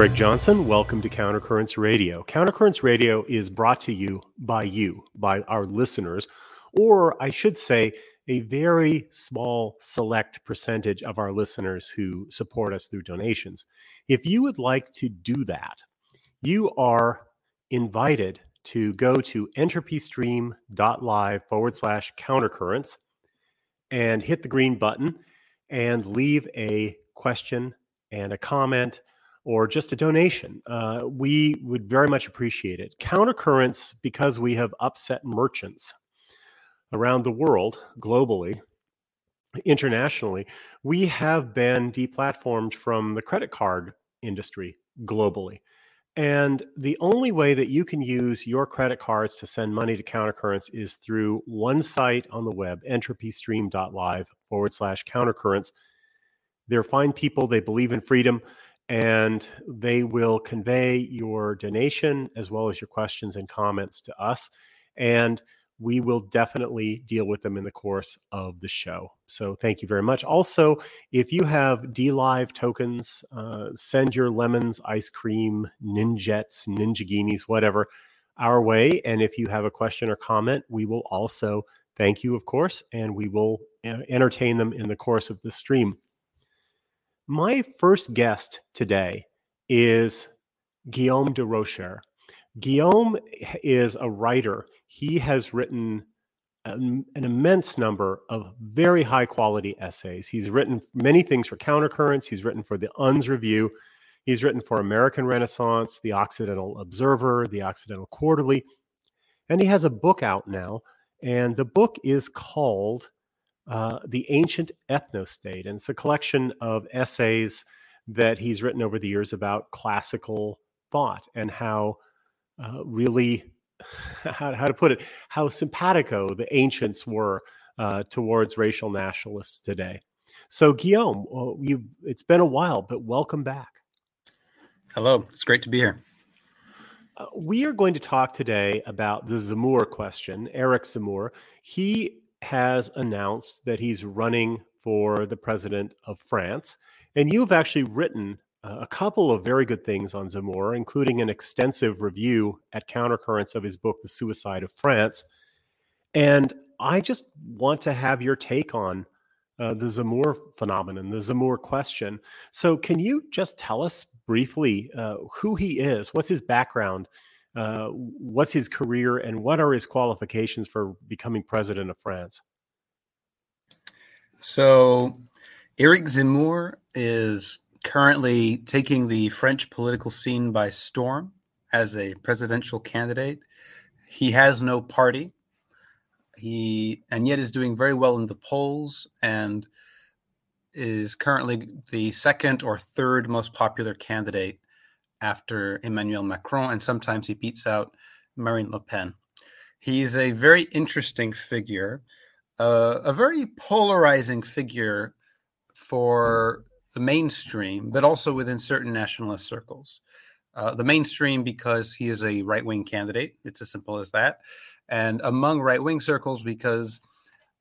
Greg Johnson. Welcome to Countercurrents Radio. Countercurrents Radio is brought to you by you, by our listeners, or I should say, a very small select percentage of our listeners who support us through donations. If you would like to do that, you are invited to go to entropystream.live forward slash countercurrents and hit the green button and leave a question and a comment or just a donation. Uh, we would very much appreciate it. Countercurrents, because we have upset merchants around the world, globally, internationally, we have been deplatformed from the credit card industry globally. And the only way that you can use your credit cards to send money to countercurrents is through one site on the web, entropystream.live forward slash countercurrents. They're fine people, they believe in freedom and they will convey your donation as well as your questions and comments to us. And we will definitely deal with them in the course of the show. So thank you very much. Also, if you have DLive tokens, uh, send your lemons, ice cream, ninjets, ninjaghinis, whatever, our way. And if you have a question or comment, we will also thank you, of course, and we will uh, entertain them in the course of the stream. My first guest today is Guillaume Durocher. Guillaume is a writer. He has written an, an, immense number of very high quality essays. He's written many things for Countercurrents. He's written for the Unz Review. He's written for American Renaissance, the Occidental Observer, the Occidental Quarterly. And he has a book out now. And the book is called uh, the Ancient Ethnostate. And it's a collection of essays that he's written over the years about classical thought and how uh, really, how, how, to put it, how simpatico the ancients were uh, towards racial nationalists today. So, Guillaume, well, you it's been a while, but welcome back. Hello, it's great to be here. Uh, we are going to talk today about the Zemmour question. Eric Zemmour, he has announced that he's running for the president of France. And you've actually written uh, a couple of very good things on Zemmour, including an extensive review at Countercurrents of his book, The Suicide of France. And I just want to have your take on uh, the Zemmour phenomenon, the Zemmour question. So, can you just tell us briefly uh, who he is? What's his background? Uh, what's his career and what are his qualifications for becoming president of France? So, Eric Zemmour is currently taking the French political scene by storm as a presidential candidate. He has no party. He and yet is doing very well in the polls and is currently the second or third most popular candidate after Emmanuel Macron, and sometimes he beats out Marine Le Pen. He's a very interesting figure, uh, a very polarizing figure for the mainstream, but also within certain nationalist circles. Uh, the mainstream because he is a right wing candidate. It's as simple as that. And among right wing circles because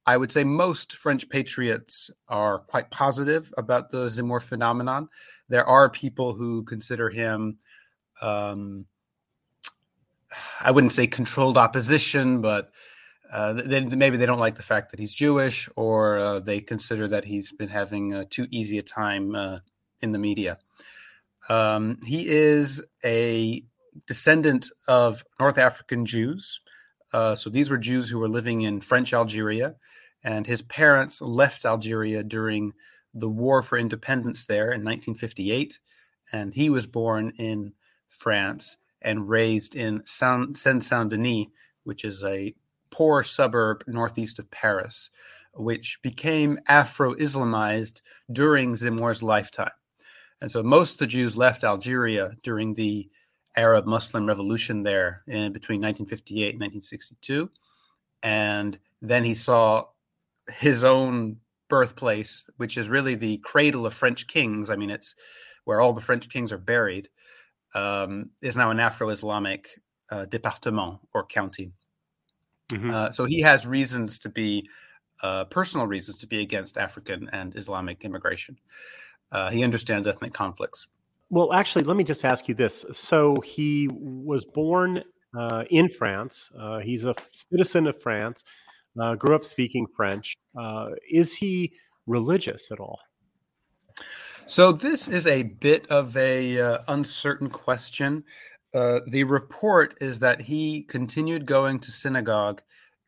I would say most French patriots are quite positive about the Zemmour phenomenon. There are people who consider him, um, I wouldn't say controlled opposition, but uh, maybe they don't like the fact that he's Jewish, or uh, they consider that he's been having uh, too easy a time uh, in the media. Um, he is a descendant of North African Jews. Uh, so these were Jews who were living in French Algeria and his parents left Algeria during the War for Independence there in 1958, and he was born in France and raised in Saint Saint Denis, which is a poor suburb northeast of Paris, which became Afro Islamized during Zemmour's lifetime. And so most of the Jews left Algeria during the Arab Muslim revolution there in between 1958 and 1962. And then he saw his own birthplace, which is really the cradle of French kings. I mean, it's where all the French kings are buried, um, is now an Afro Islamic uh, département or county. Mm-hmm. Uh, so he has reasons to be, uh, personal reasons to be against African and Islamic immigration. Uh, he understands ethnic conflicts. Well, actually, let me just ask you this. So he was born uh, in France. Uh, he's a citizen of France. Uh, grew up speaking French. Uh, is he religious at all? So this is a bit of a uh, uncertain question. Uh, the report is that he continued going to synagogue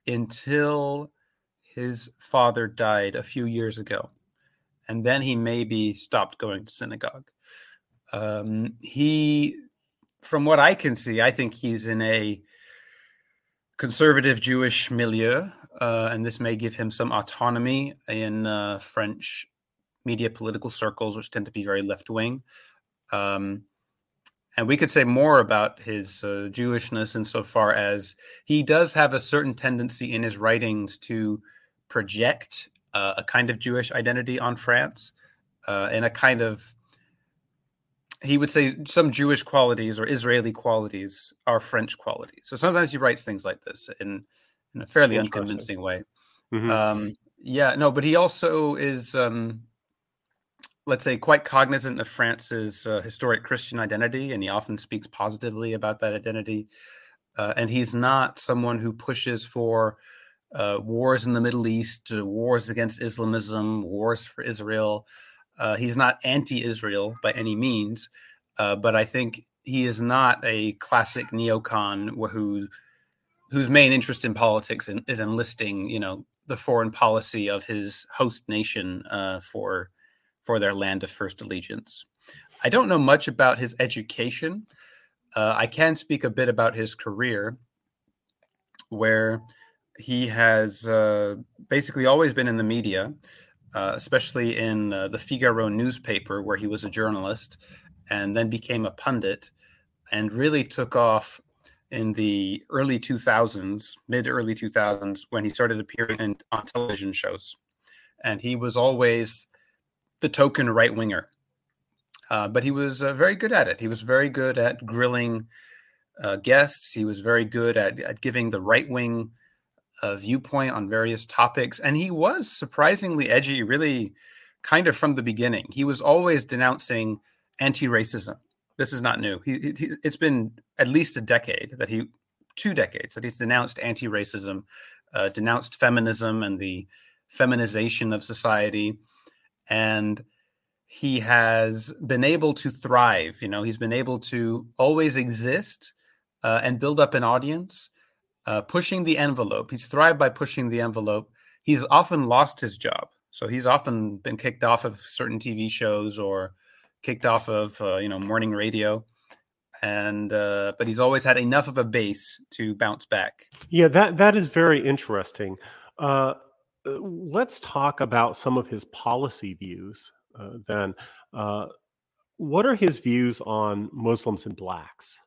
until his father died a few years ago, and then he maybe stopped going to synagogue. Um, he, from what I can see, I think he's in a conservative Jewish milieu, uh, and this may give him some autonomy in uh, French media political circles, which tend to be very left wing. Um, and we could say more about his uh, Jewishness insofar as he does have a certain tendency in his writings to project uh, a kind of Jewish identity on France uh, and a kind of he would say some Jewish qualities or Israeli qualities are French qualities. So sometimes he writes things like this in in a fairly unconvincing way. Mm-hmm. Um, yeah, no, but he also is, um, let's say, quite cognizant of France's uh, historic Christian identity, and he often speaks positively about that identity. Uh, and he's not someone who pushes for uh, wars in the Middle East, uh, wars against Islamism, wars for Israel. Uh, he's not anti-Israel by any means, uh, but I think he is not a classic neocon who whose main interest in politics is enlisting, you know, the foreign policy of his host nation uh, for for their land of first allegiance. I don't know much about his education. Uh, I can speak a bit about his career, where he has uh, basically always been in the media uh, especially in uh, the Figaro newspaper, where he was a journalist and then became a pundit and really took off in the early 2000s, mid early 2000s, when he started appearing in, on television shows. And he was always the token right winger. Uh, but he was uh, very good at it. He was very good at grilling uh, guests. He was very good at, at giving the right wing uh, viewpoint on various topics. And he was surprisingly edgy, really kind of from the beginning. He was always denouncing anti racism. This is not new. He, he, it's been at least a decade that he, two decades, that he's denounced anti racism, uh, denounced feminism and the feminization of society. And he has been able to thrive. You know, he's been able to always exist uh, and build up an audience uh, pushing the envelope. He's thrived by pushing the envelope. He's often lost his job. So he's often been kicked off of certain TV shows or kicked off of uh, you know morning radio, and uh, but he's always had enough of a base to bounce back. Yeah, that that is very interesting. Uh, let's talk about some of his policy views. Uh, then, uh, what are his views on Muslims and blacks?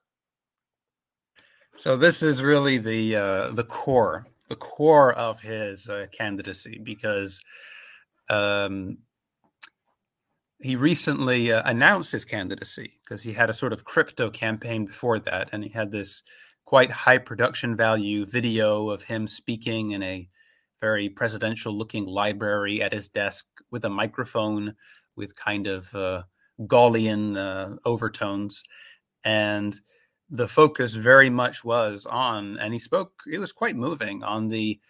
So this is really the uh, the core, the core of his uh, candidacy, because um, he recently uh, announced his candidacy because he had a sort of crypto campaign before that, and he had this quite high production value video of him speaking in a very presidential looking library at his desk with a microphone with kind of uh, Gaullian uh, overtones, and the focus very much was on, and he spoke, it was quite moving on the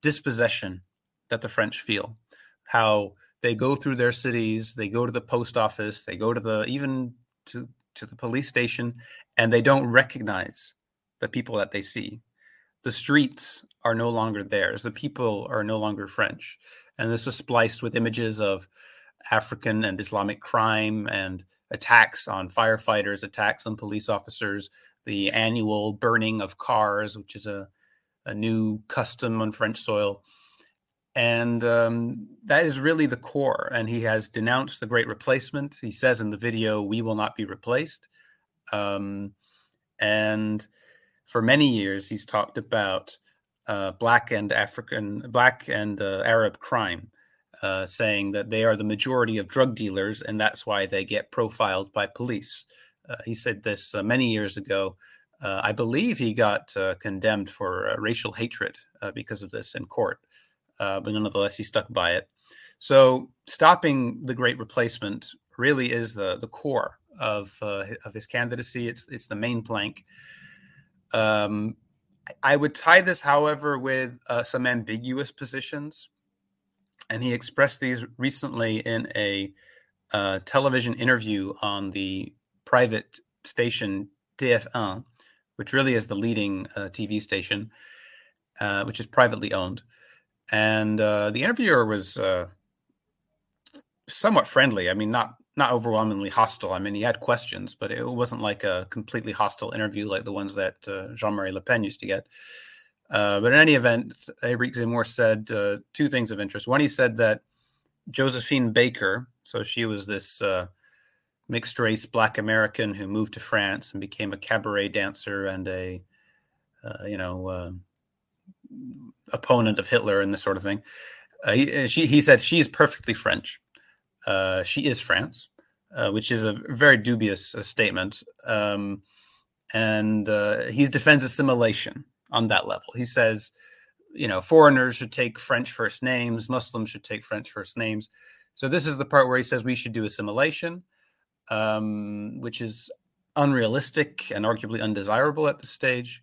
dispossession that the French feel, how they go through their cities, they go to the post office, they go to the even to to the police station, and they don't recognize the people that they see. The streets are no longer theirs. The people are no longer French. And this was spliced with images of African and Islamic crime and attacks on firefighters, attacks on police officers, the annual burning of cars, which is a, a new custom on French soil. And um, that is really the core. And he has denounced the great replacement. He says in the video, We will not be replaced. Um, and for many years, he's talked about uh, black and African, black and uh, Arab crime uh, saying that they are the majority of drug dealers, and that's why they get profiled by police. Uh, he said this uh, many years ago. Uh, I believe he got condemned for racial hatred because of this in court, but nonetheless, he stuck by it. So, stopping the Great Replacement really is the the core of of his candidacy. It's it's the main plank. Um, I would tie this, however, with uh, some ambiguous positions, and he expressed these recently in a uh, television interview on the private station TF1, which really is the leading uh, TV station, uh, which is privately owned. And uh, the interviewer was uh, somewhat friendly. I mean, not not overwhelmingly hostile. I mean, he had questions, but it wasn't like a completely hostile interview like the ones that uh, Jean-Marie Le Pen used to get. Uh, but in any event, Eric Zemmour said two things of interest. One, he said that Josephine Baker, so she was this mixed race Black American who moved to France and became a cabaret dancer and a, uh, you know, uh, opponent of Hitler and this sort of thing. he, she, he said she's perfectly French uh, she is France, uh, which is a very dubious uh, statement. Um, and uh, he defends assimilation on that level. He says, you know, foreigners should take French first names, Muslims should take French first names. So this is the part where he says we should do assimilation, um, which is unrealistic and arguably undesirable at this stage.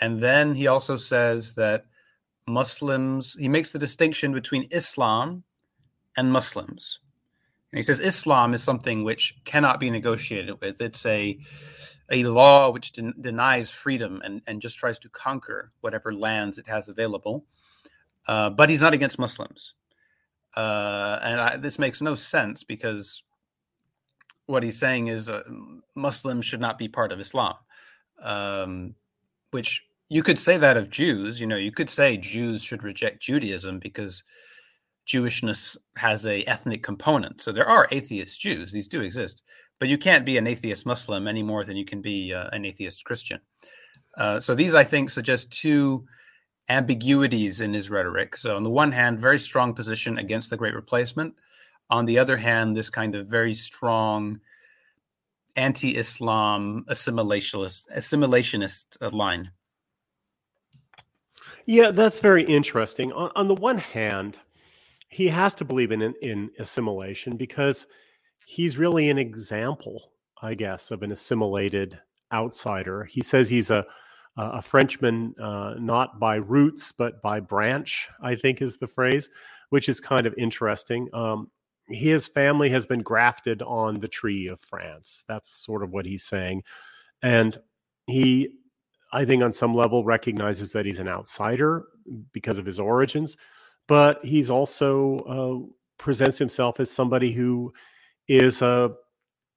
And then he also says that Muslims, he makes the distinction between Islam and Muslims. And he says Islam is something which cannot be negotiated with. It's a a law which den- denies freedom and, and just tries to conquer whatever lands it has available. Uh, but he's not against Muslims. Uh, and I, this makes no sense because what he's saying is uh, Muslims should not be part of Islam, um, which you could say that of Jews. You know, you could say Jews should reject Judaism because Jewishness has a ethnic component. So there are atheist Jews; these do exist, but you can't be an atheist Muslim any more than you can be uh, an atheist Christian. Uh, so these, I think, suggest two ambiguities in his rhetoric. So on the one hand, very strong position against the Great Replacement. On the other hand, this kind of very strong anti-Islam assimilationist assimilationist line. Yeah, that's very interesting. On, on the one hand, he has to believe in in assimilation because he's really an example, I guess, of an assimilated outsider. He says he's a a Frenchman, uh, not by roots but by branch. I think is the phrase, which is kind of interesting. Um, his family has been grafted on the tree of France. That's sort of what he's saying, and he, I think, on some level, recognizes that he's an outsider because of his origins but he's also uh, presents himself as somebody who is a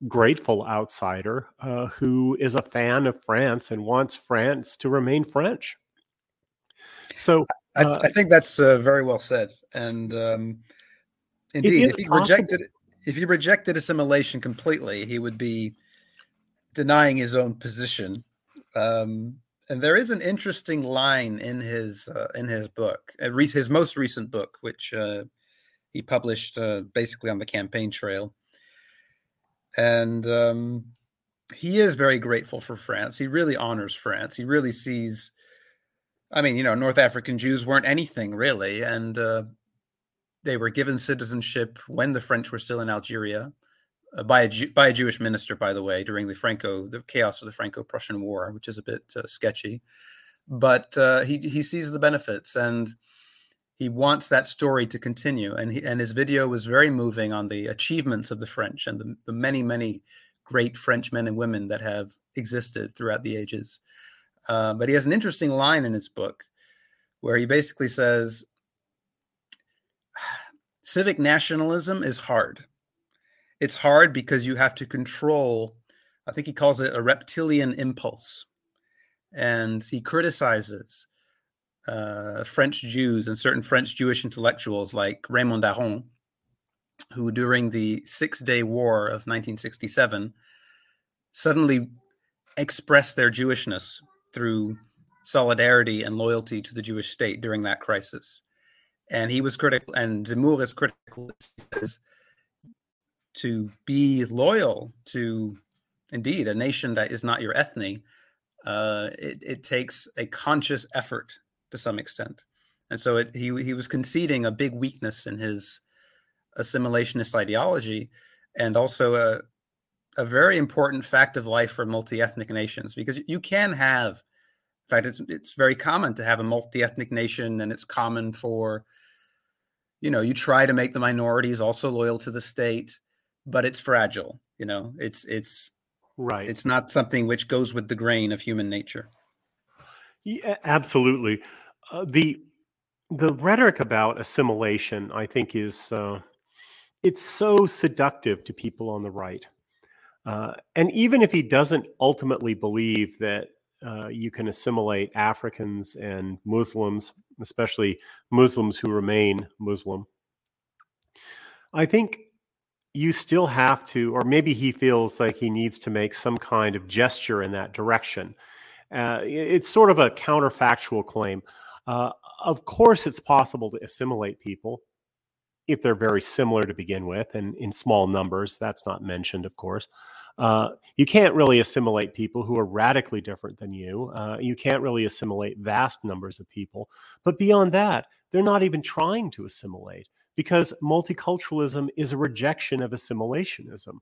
grateful outsider uh, who is a fan of France and wants France to remain French. So I, th- uh, I think that's uh, very well said. And um, indeed, if he possible. rejected if he rejected assimilation completely, he would be denying his own position. Um, and there is an interesting line in his uh, in his book, uh, his most recent book, which uh, he published uh, basically on the campaign trail. And um, he is very grateful for France. He really honors France. He really sees. I mean, you know, North African Jews weren't anything really, and uh, they were given citizenship when the French were still in Algeria uh, by a by a Jewish minister, by the way, during the Franco the chaos of the Franco-Prussian War, which is a bit uh, sketchy. But uh, he he sees the benefits and he wants that story to continue. And he, and his video was very moving on the achievements of the French and the, the many many great French men and women that have existed throughout the ages. Uh, but he has an interesting line in his book where he basically says civic nationalism is hard. It's hard because you have to control i think he calls it a reptilian impulse. And he criticizes uh, french jews and certain french jewish intellectuals like raymond aron who during the six day war of 1967 suddenly expressed their jewishness through solidarity and loyalty to the jewish state during that crisis and he was critical and zemmour is critical to be loyal to indeed a nation that is not your ethne uh, it, it, takes a conscious effort to some extent. And so it, he, he was conceding a big weakness in his assimilationist ideology and also a, a very important fact of life for multi-ethnic nations because you can have in fact it's it's very common to have a multi-ethnic nation and it's common for you know you try to make the minorities also loyal to the state but it's fragile you know? It's it's right. it's not something which goes with the grain of human nature. Yeah, absolutely. Uh, the the rhetoric about assimilation i think is uh, it's so seductive to people on the right. Uh, and even if he doesn't ultimately believe that uh, you can assimilate Africans and Muslims, especially Muslims who remain Muslim, I think you still have to, or maybe he feels like he needs to make some kind of gesture in that direction. Uh, it's sort of a counterfactual claim. Uh, of course, it's possible to assimilate people if they're very similar to begin with and in small numbers. That's not mentioned, of course. Uh, you can't really assimilate people who are radically different than you. Uh, you can't really assimilate vast numbers of people. But beyond that, they're not even trying to assimilate because multiculturalism is a rejection of assimilationism.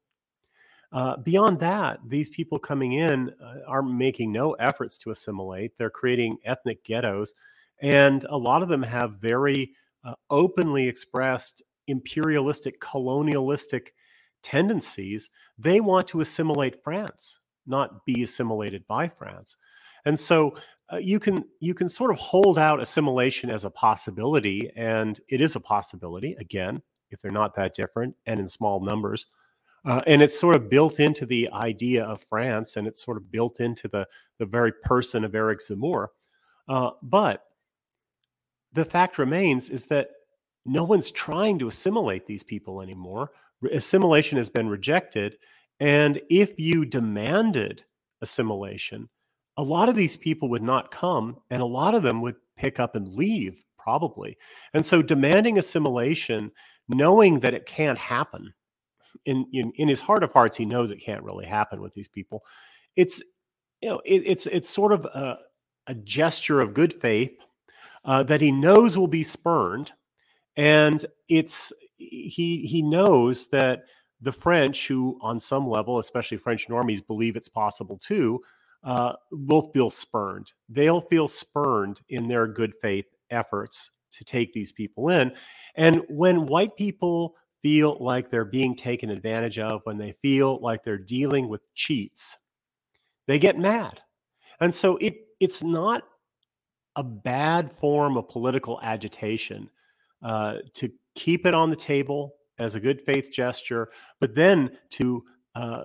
Uh, beyond that, these people coming in uh, are making no efforts to assimilate. They're creating ethnic ghettos. And a lot of them have very uh, openly expressed imperialistic, colonialistic tendencies. They want to assimilate France, not be assimilated by France. And so uh, you can you can sort of hold out assimilation as a possibility, and it is a possibility again if they're not that different and in small numbers. Uh, and it's sort of built into the idea of France, and it's sort of built into the the very person of Eric Zemmour. Uh, but the fact remains is that no one's trying to assimilate these people anymore. Assimilation has been rejected. And if you demanded assimilation, a lot of these people would not come, and a lot of them would pick up and leave, probably. And so, demanding assimilation, knowing that it can't happen, in, in, in his heart of hearts, he knows it can't really happen with these people. It's you know, it, it's it's sort of a, a gesture of good faith uh, that he knows will be spurned, and it's he he knows that the French, who on some level, especially French normies, believe it's possible too, uh, will feel spurned. They'll feel spurned in their good faith efforts to take these people in. And when white people feel like they're being taken advantage of, when they feel like they're dealing with cheats, they get mad. And so it it's not a bad form of political agitation uh, to keep it on the table as a good faith gesture, but then to uh,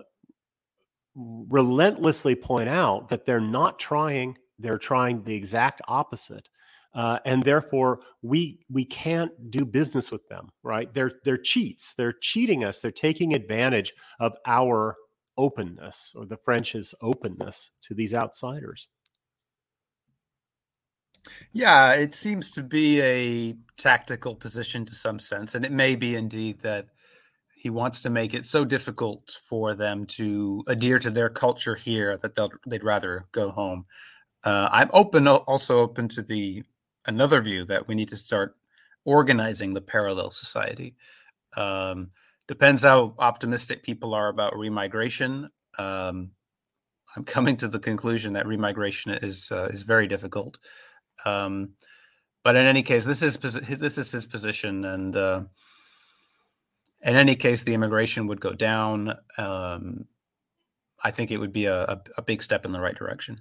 relentlessly point out that they're not trying, they're trying the exact opposite. Uh, and therefore we we can't do business with them right? They're they're cheats. They're cheating us. They're taking advantage of our openness or the french's openness to these outsiders yeah, it seems to be a tactical position to some sense, and it may be indeed that he wants to make it so difficult for them to adhere to their culture here that they'll they'd rather go home. Uh, I'm open, also open to the another view that we need to start organizing the parallel society. Um, depends how optimistic people are about remigration. Um, I'm coming to the conclusion that remigration is uh, is very difficult. Um, but in any case, this is this is his position, and uh, in any case, the immigration would go down. Um, I think it would be a, a, a big step in the right direction.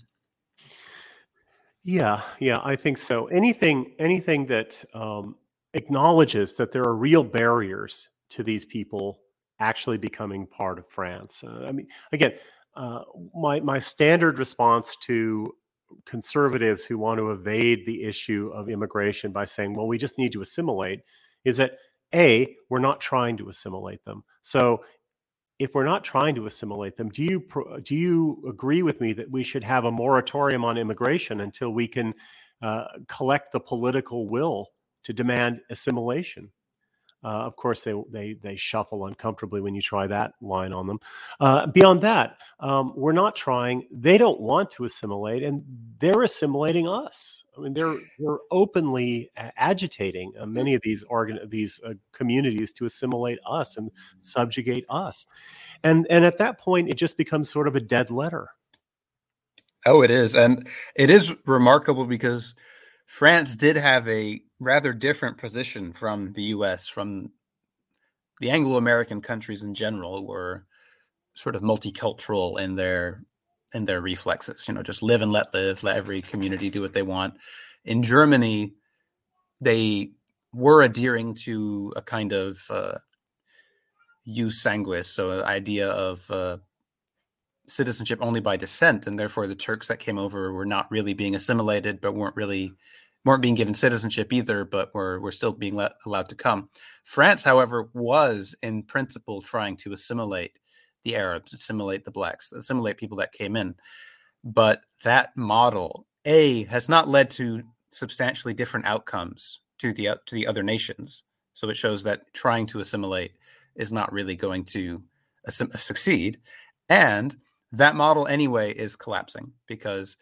Yeah, yeah, I think so. Anything, anything that um, acknowledges that there are real barriers to these people actually becoming part of France. Uh, I mean, again, uh, my my standard response to conservatives who want to evade the issue of immigration by saying, well, we just need to assimilate, is that A, we're not trying to assimilate them. So if we're not trying to assimilate them, do you do you agree with me that we should have a moratorium on immigration until we can uh, collect the political will to demand assimilation? Uh, of course, they, they they shuffle uncomfortably when you try that line on them. Uh, beyond that, um, we're not trying. They don't want to assimilate, and they're assimilating us. I mean, they're they're openly agitating uh, many of these organ these uh, communities to assimilate us and subjugate us, and and at that point, it just becomes sort of a dead letter. Oh, it is, and it is remarkable because France did have a rather different position from the US, from the Anglo American countries in general were sort of multicultural in their in their reflexes, you know, just live and let live, let every community do what they want. In Germany, they were adhering to a kind of uh, jus sanguis, so an idea of uh, citizenship only by descent, and therefore the Turks that came over were not really being assimilated, but weren't really weren't being given citizenship either, but were were still being let, allowed to come. France, however, was in principle trying to assimilate the Arabs, assimilate the blacks, assimilate people that came in, but that model a has not led to substantially different outcomes to the to the other nations. So it shows that trying to assimilate is not really going to succeed, and that model anyway is collapsing because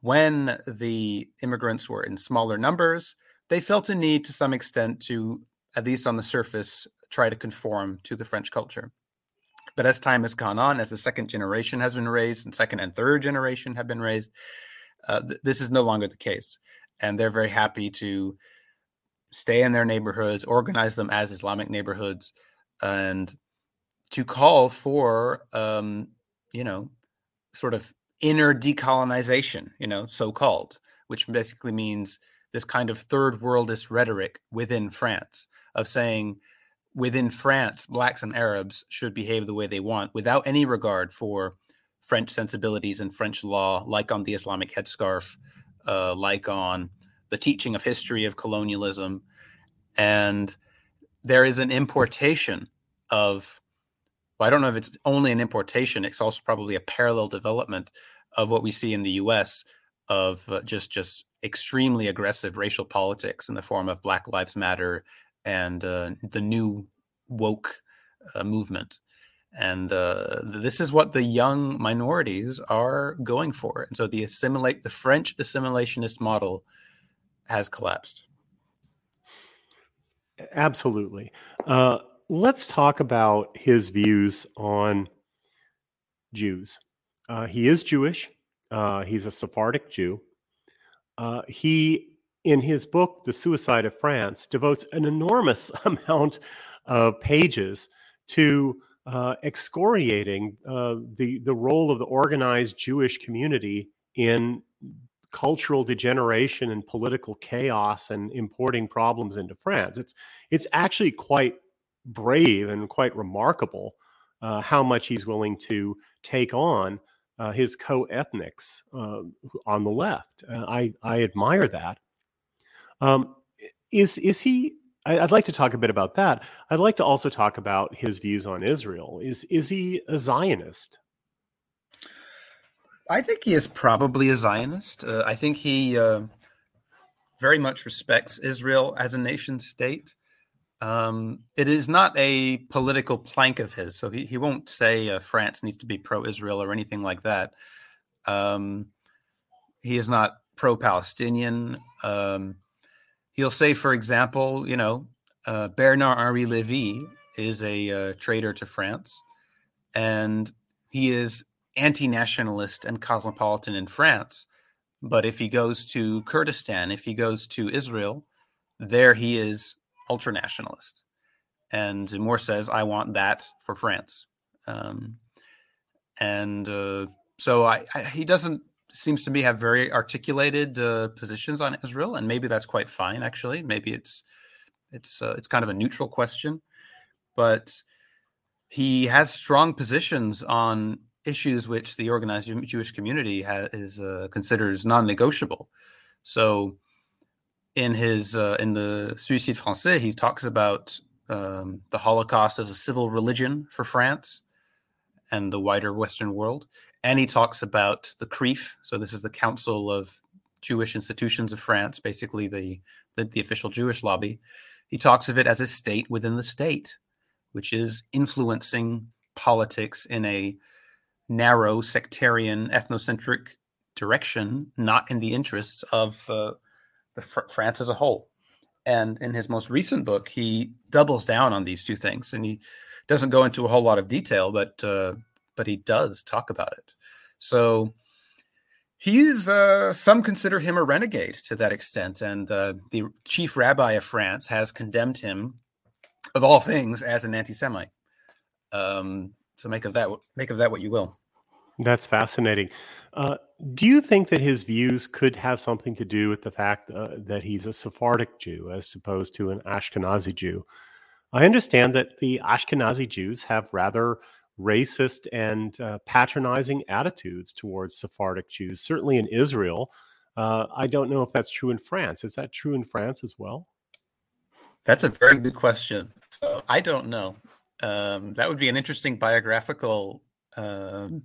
when the immigrants were in smaller numbers, they felt a need to some extent to, at least on the surface, try to conform to the French culture. But as time has gone on, as the second generation has been raised and second and third generation have been raised, uh, th- this is no longer the case. And they're very happy to stay in their neighborhoods, organize them as Islamic neighborhoods, and to call for, um, you know, sort of inner decolonization, you know, so called, which basically means this kind of third worldist rhetoric within France of saying within France, blacks and Arabs should behave the way they want without any regard for French sensibilities and French law, like on the Islamic headscarf, uh, like on the teaching of history of colonialism. And there is an importation of well, I don't know if it's only an importation. It's also probably a parallel development of what we see in the U.S. of uh, just just extremely aggressive racial politics in the form of Black Lives Matter and uh, the new woke uh, movement. And uh, this is what the young minorities are going for. And so the assimilate the French assimilationist model has collapsed. Absolutely. Uh, let's talk about his views on Jews. Uh, he is Jewish. Uh, he's a Sephardic Jew. Uh, he, in his book, The Suicide of France, devotes an enormous amount of pages to uh, excoriating uh, the, the role of the organized Jewish community in cultural degeneration and political chaos and importing problems into France. It's, it's actually quite brave and quite remarkable uh, how much he's willing to take on uh, his co-ethnics uh, on the left. I I admire that. Um, is is he? I, would like to talk a bit about that. I'd like to also talk about his views on Israel. Is is he a Zionist? I think he is probably a Zionist. Uh, I think he uh, very much respects Israel as a nation state. Um, it is not a political plank of his, so he, he won't say uh, France needs to be pro Israel or anything like that. Um, he is not pro Palestinian. Um, he'll say, for example, you know, uh, Bernard Henri Levy is a uh, traitor to France, and he is anti nationalist and cosmopolitan in France. But if he goes to Kurdistan, if he goes to Israel, there he is ultra nationalist. And Zemmour says, I want that for France. Um, and uh, so I, I, he doesn't seems to me have very articulated uh, positions on Israel, and maybe that's quite fine. Actually, maybe it's it's uh, it's kind of a neutral question, but he has strong positions on issues which the organized Jewish community has, is uh, considers non-negotiable. So in his uh, in the Suicide Français, he talks about um, the Holocaust as a civil religion for France and the wider Western world, and he talks about the CRIF. So this is the Council of Jewish Institutions of France, basically the the, the official Jewish lobby. He talks of it as a state within the state, which is influencing politics in a narrow, sectarian, ethnocentric direction, not in the interests of uh, fr- France as a whole. And in his most recent book, he doubles down on these two things, and he doesn't go into a whole lot of detail, but uh, but he does talk about it. So he's uh, some consider him a renegade to that extent, and uh, the chief rabbi of France has condemned him, of all things, as an anti-Semite. Um, so make of that make of that what you will. That's fascinating. Uh, do you think that his views could have something to do with the fact uh, that he's a Sephardic Jew as opposed to an Ashkenazi Jew? I understand that the Ashkenazi Jews have rather racist and uh, patronizing attitudes towards Sephardic Jews, certainly in Israel. Uh, I don't know if that's true in France. Is that true in France as well? That's a very good question. So I don't know. Um, that would be an interesting biographical um,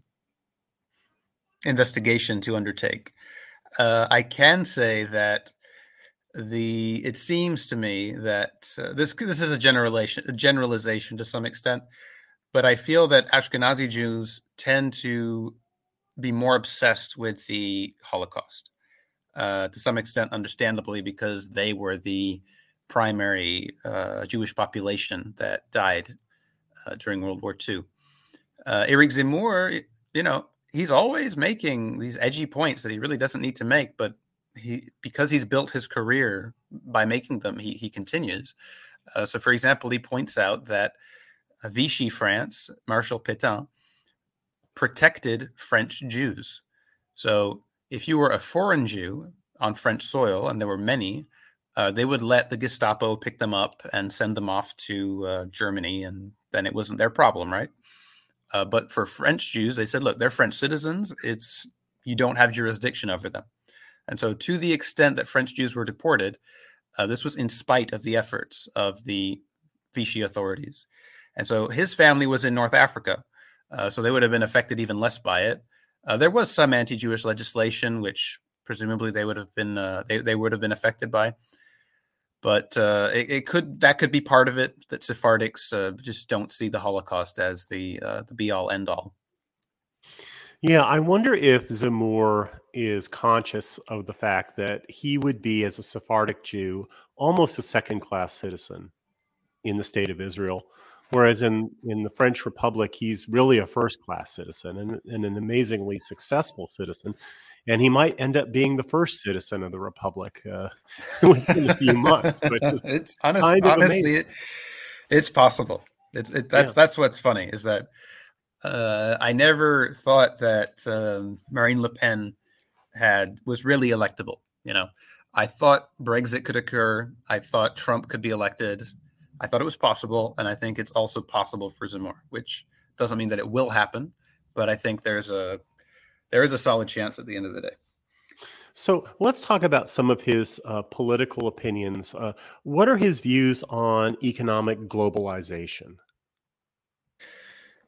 investigation to undertake. Uh, I can say that the it seems to me that uh, this this is a generalization generalization to some extent, but I feel that Ashkenazi Jews tend to be more obsessed with the Holocaust uh, to some extent, understandably, because they were the primary uh, Jewish population that died uh, during World War II. Uh, Eric Zemmour, you know, he's always making these edgy points that he really doesn't need to make, but he because he's built his career by making them, he he continues. Uh, so, for example, he points out that Vichy France, Marshal Pétain, protected French Jews. So, if you were a foreign Jew on French soil, and there were many, uh, they would let the Gestapo pick them up and send them off to uh, Germany, and then it wasn't their problem, right? Uh, but for French Jews, they said, look, they're French citizens. It's you don't have jurisdiction over them. And so, to the extent that French Jews were deported, uh, this was in spite of the efforts of the Vichy authorities. And so, his family was in North Africa, uh, so they would have been affected even less by it. Uh, there was some anti-Jewish legislation, which presumably they would have been uh, they, they would have been affected by but uh, it, it, could that could be part of it that Sephardics uh, just don't see the Holocaust as the uh, the be all end all. Yeah, I wonder if Zemmour is conscious of the fact that he would be, as a Sephardic Jew, almost a second class citizen in the state of Israel. Whereas in, in the French Republic, he's really a first class citizen and, and an amazingly successful citizen and he might end up being the first citizen of the republic uh, within a few months. But it's honest, kind of honestly, it, it's possible. It's it, that's yeah. that's what's funny is that uh, I never thought that um, Marine Le Pen had was really electable. You know, I thought Brexit could occur. I thought Trump could be elected. I thought it was possible, and I think it's also possible for Zemmour, which doesn't mean that it will happen, but I think there's a there is a solid chance at the end of the day. So let's talk about some of his uh, political opinions. Uh, what are his views on economic globalization?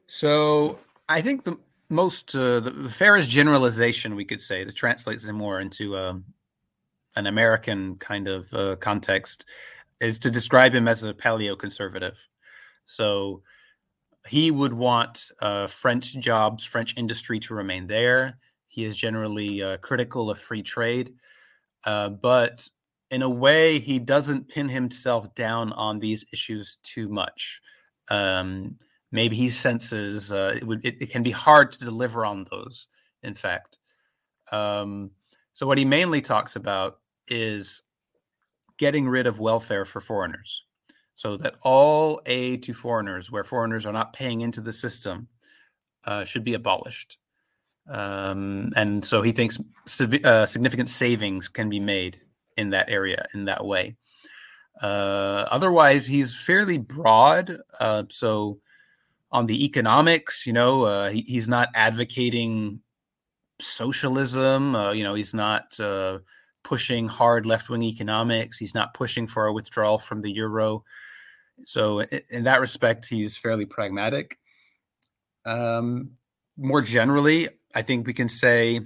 So I think the most, uh, the fairest generalization we could say to translate more into um, an American kind of uh, context is to describe him as a paleo conservative. So he would want uh, French jobs, French industry to remain there. He is generally uh, critical of free trade, uh, but in a way, he doesn't pin himself down on these issues too much. Um, maybe he senses uh, it, would, it, it, can be hard to deliver on those. In fact, um, so what he mainly talks about is getting rid of welfare for foreigners so that all aid to foreigners, where foreigners are not paying into the system, uh, should be abolished. Um, and so he thinks uh, significant savings can be made in that area in that way. Uh, otherwise, he's fairly broad. Uh, so on the economics, you know, uh, he, he's not advocating socialism. Uh, you know, he's not pushing hard left wing economics. He's not pushing for a withdrawal from the euro. So in that respect, he's fairly pragmatic. Um, more generally, I think we can say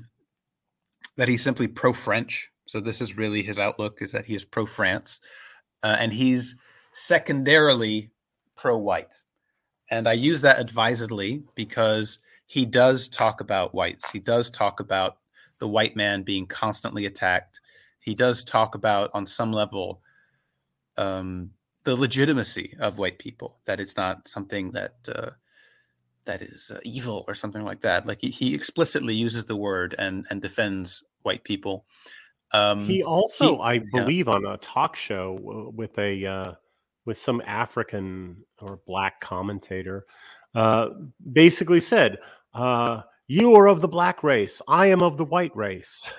that he's simply pro-French. So this is really his outlook: is that he is pro-France, uh, and he's secondarily pro-white, and I use that advisedly because he does talk about whites. He does talk about the white man being constantly attacked. He does talk about, on some level, um, the legitimacy of white people. That it's not something that uh, that is uh, evil or something like that. Like he, he, explicitly uses the word and and defends white people. Um, he also, he, I believe, yeah. on a talk show with a uh, with some African or black commentator, uh, basically said, uh, "You are of the black race. I am of the white race."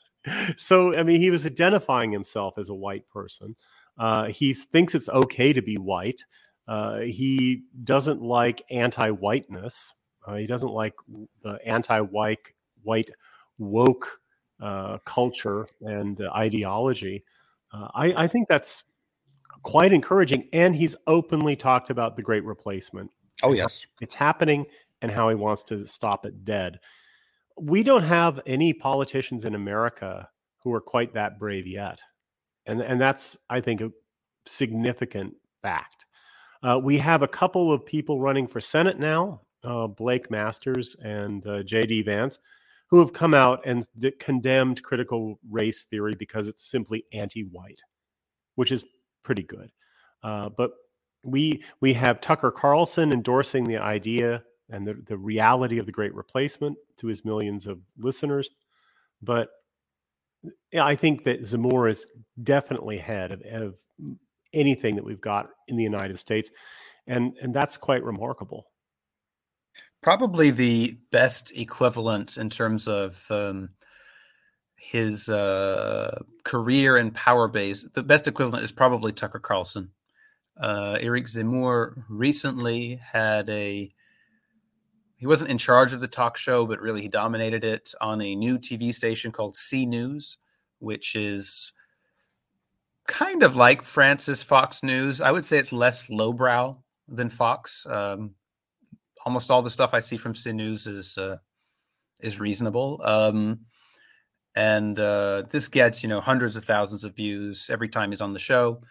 so, I mean, he was identifying himself as a white person. Uh, he thinks it's okay to be white. Uh, he doesn't like anti-whiteness. Uh, he doesn't like the anti-white, white woke uh, culture and uh, ideology. Uh, I, I, think that's quite encouraging. And he's openly talked about the great replacement. Oh, yes. It's happening and how he wants to stop it dead. We don't have any politicians in America who are quite that brave yet. And, and that's, I think, a significant fact. Uh, we have a couple of people running for Senate now, uh, Blake Masters and uh, J.D. Vance, who have come out and d- condemned critical race theory because it's simply anti-white, which is pretty good. Uh, but we we have Tucker Carlson endorsing the idea and the, the reality of the great replacement to his millions of listeners. But I think that Zemmour is definitely ahead of, of anything that we've got in the United States. And, and that's quite remarkable probably the best equivalent in terms of um, his uh, career and power base. The best equivalent is probably Tucker Carlson. Uh, Eric Zemmour recently had a. He wasn't in charge of the talk show, but really he dominated it on a new TV station called C News, which is kind of like France's Fox News. I would say it's less lowbrow than Fox. Um, almost all the stuff I see from C News is uh, is reasonable. Um, and uh, this gets you know hundreds of thousands of views every time he's on the show.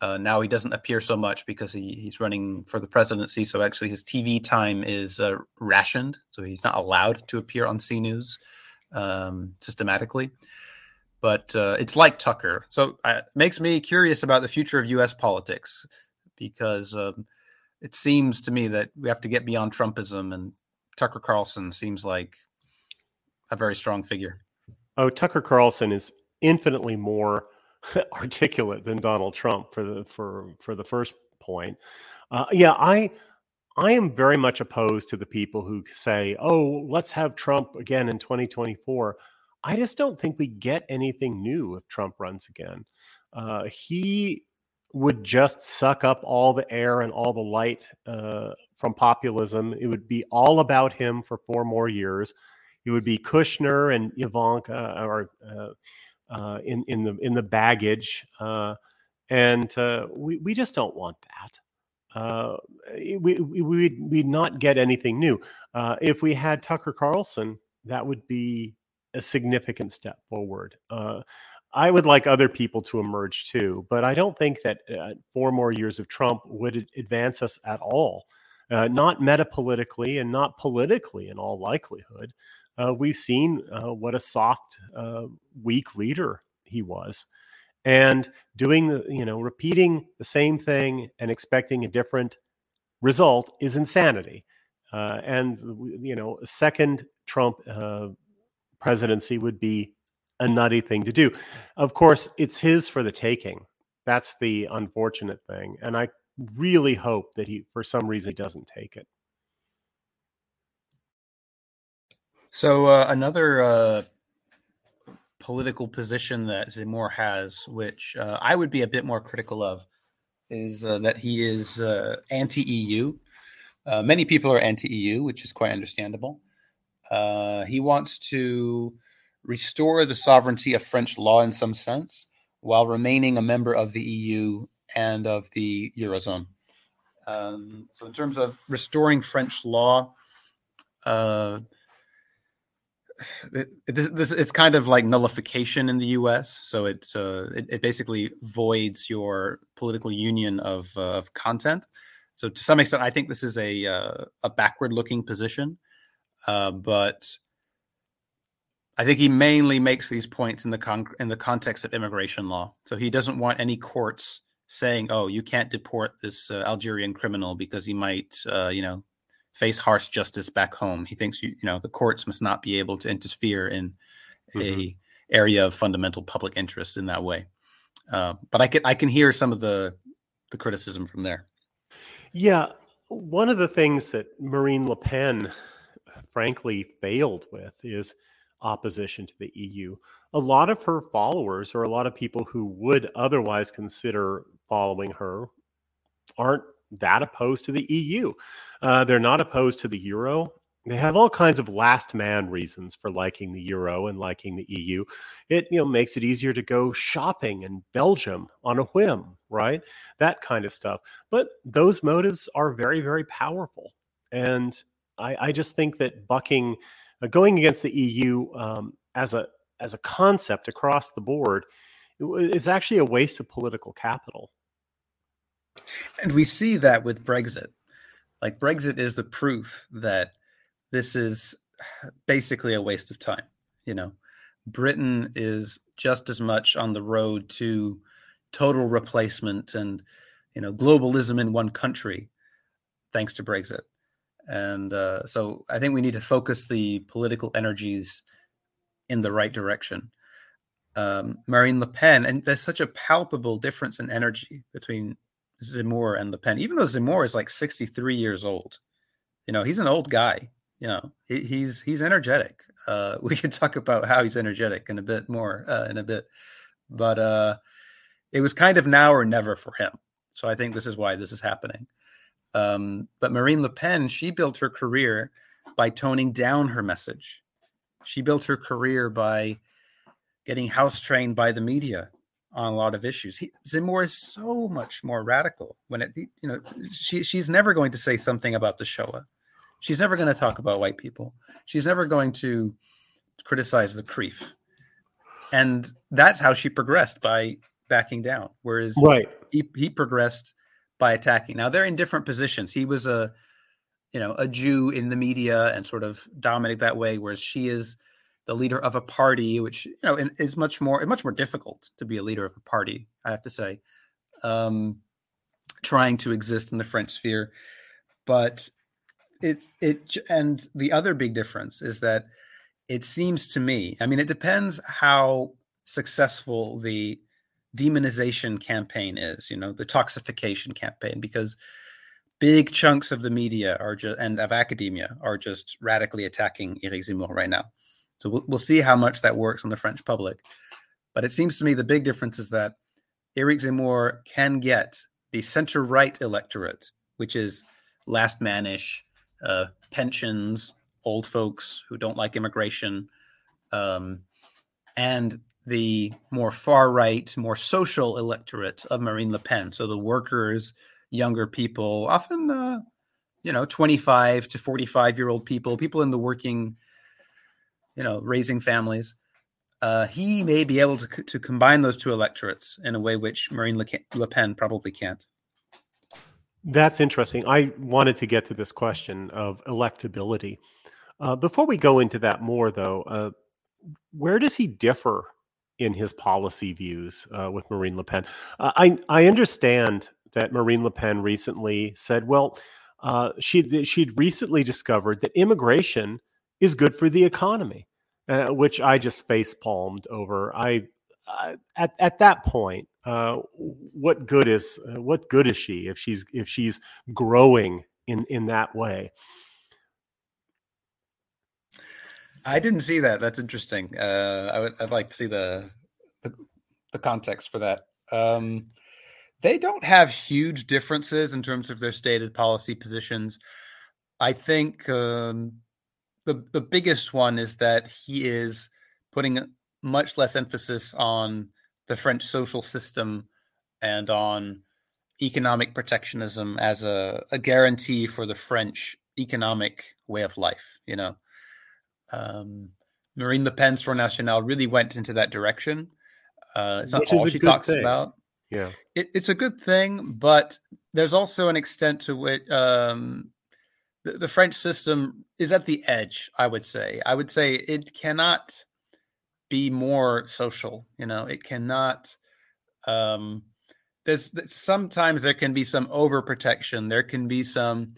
Uh, now he doesn't appear so much because he, he's running for the presidency. So actually, his TV time is uh, rationed. So he's not allowed to appear on C News um, systematically. But uh, it's like Tucker. So uh, it makes me curious about the future of U.S. politics because um, it seems to me that we have to get beyond Trumpism, and Tucker Carlson seems like a very strong figure. Oh, Tucker Carlson is infinitely more articulate than Donald Trump for the for for the first point. Uh, yeah, I I am very much opposed to the people who say, "Oh, let's have Trump again in 2024." I just don't think we get anything new if Trump runs again. Uh, he would just suck up all the air and all the light uh, from populism. It would be all about him for four more years. It would be Kushner and Ivanka, uh, or uh, uh, in in the in the baggage, uh, and uh, we we just don't want that. we we would we'd not get anything new. if we had Tucker Carlson, that would be a significant step forward. I would like other people to emerge too, but I don't think that uh, four more years of Trump would advance us at all. Uh, not metapolitically and not politically, in all likelihood. Uh, we've seen uh, what a soft, uh, weak leader he was, and doing the, you know, repeating the same thing and expecting a different result is insanity. Uh, and you know, a second Trump presidency would be a nutty thing to do. Of course, it's his for the taking. That's the unfortunate thing. And I really hope that he, for some reason, doesn't take it. So, uh, another uh, political position that Zemmour has, which uh, I would be a bit more critical of, is uh, that he is uh, anti EU. Uh, many people are anti EU, which is quite understandable. he wants to restore the sovereignty of French law in some sense while remaining a member of the EU and of the Eurozone. Um, so, in terms of restoring French law, it, this, this, it's kind of like nullification in the U.S. So it, uh, it, it basically voids your political union of uh, of content. So to some extent, I think this is a uh, a backward looking position, uh, but I think he mainly makes these points in the con- in the context of immigration law. So he doesn't want any courts saying, "Oh, you can't deport this uh, Algerian criminal because he might, uh, you know, face harsh justice back home." He thinks you, you know the courts must not be able to interfere in mm-hmm. a area of fundamental public interest in that way. Uh, but I can I can hear some of the the criticism from there. Yeah, one of the things that Marine Le Pen, frankly, failed with is opposition to the EU. A lot of her followers, or a lot of people who would otherwise consider following her, aren't that opposed to the EU. Uh, they're not opposed to the euro. They have all kinds of last man reasons for liking the euro and liking the EU. It you know makes it easier to go shopping in Belgium on a whim, right? That kind of stuff. But those motives are very very powerful, and I, I just think that bucking uh, going against the EU um, as a as a concept across the board is actually a waste of political capital. And we see that with Brexit. Like Brexit is the proof that this is basically a waste of time. You know, Britain is just as much on the road to total replacement and you know globalism in one country thanks to Brexit. And uh, so I think we need to focus the political energies in the right direction. Um, Marine Le Pen, and there's such a palpable difference in energy between Zemmour and Le Pen, even though Zemmour is like 63 years old. You know, he's an old guy. You know, he, he's he's energetic. Uh, we can talk about how he's energetic in a bit more uh, in a bit, but uh, it was kind of now or never for him. So I think this is why this is happening. Um, but Marine Le Pen, she built her career by toning down her message. She built her career by getting house trained by the media on a lot of issues. He, Zemmour is so much more radical when it, you know, she, she's never going to say something about the Shoah. She's never going to talk about white people. She's never going to criticize the CRIF. And that's how she progressed by backing down. Whereas right. he, he progressed by attacking. Now they're in different positions. He was a you know a Jew in the media and sort of dominate that way, whereas she is the leader of a party, which you know is much more much more difficult to be a leader of a party. I have to say, um, trying to exist in the French sphere, but it's it and the other big difference is that it seems to me. I mean, it depends how successful the demonization campaign is, you know, the toxification campaign, because big chunks of the media are just and of academia are just radically attacking Eric Zemmour right now. So we'll, we'll see how much that works on the French public. But it seems to me the big difference is that Eric Zemmour can get the center right electorate, which is last manish, uh, pensions, old folks who don't like immigration, um, and the more far right, more social electorate of Marine Le Pen. So the workers, younger people, often, uh, you know, 25 to 45 year old people, people in the working, you know, raising families. Uh, he may be able to, to combine those two electorates in a way which Marine Le, Pen probably can't. That's interesting. I wanted to get to this question of electability. Uh, before we go into that more, though, uh, where does he differ in his policy views uh, with Marine Le Pen. Uh, I I understand that Marine Le Pen recently said, well, uh, she she'd recently discovered that immigration is good for the economy, uh, which I just face palmed over. I at at that point, uh, what good is uh, what good is she if she's if she's growing in in that way? I didn't see that. That's interesting. Uh, I would, I'd like to see the, the, the context for that. Um, they don't have huge differences in terms of their stated policy positions. I think um, the the biggest one is that he is putting much less emphasis on the French social system and on economic protectionism as a, a guarantee for the French economic way of life. You know, um, Marine Le Pen's Front National really went into that direction. Uh, it's not Which all she talks thing. about. Yeah, it, it's a good thing, but there's also an extent to which um, the, the French system is at the edge. I would say. I would say it cannot be more social. You know, it cannot. Um, there's sometimes there can be some overprotection. There can be some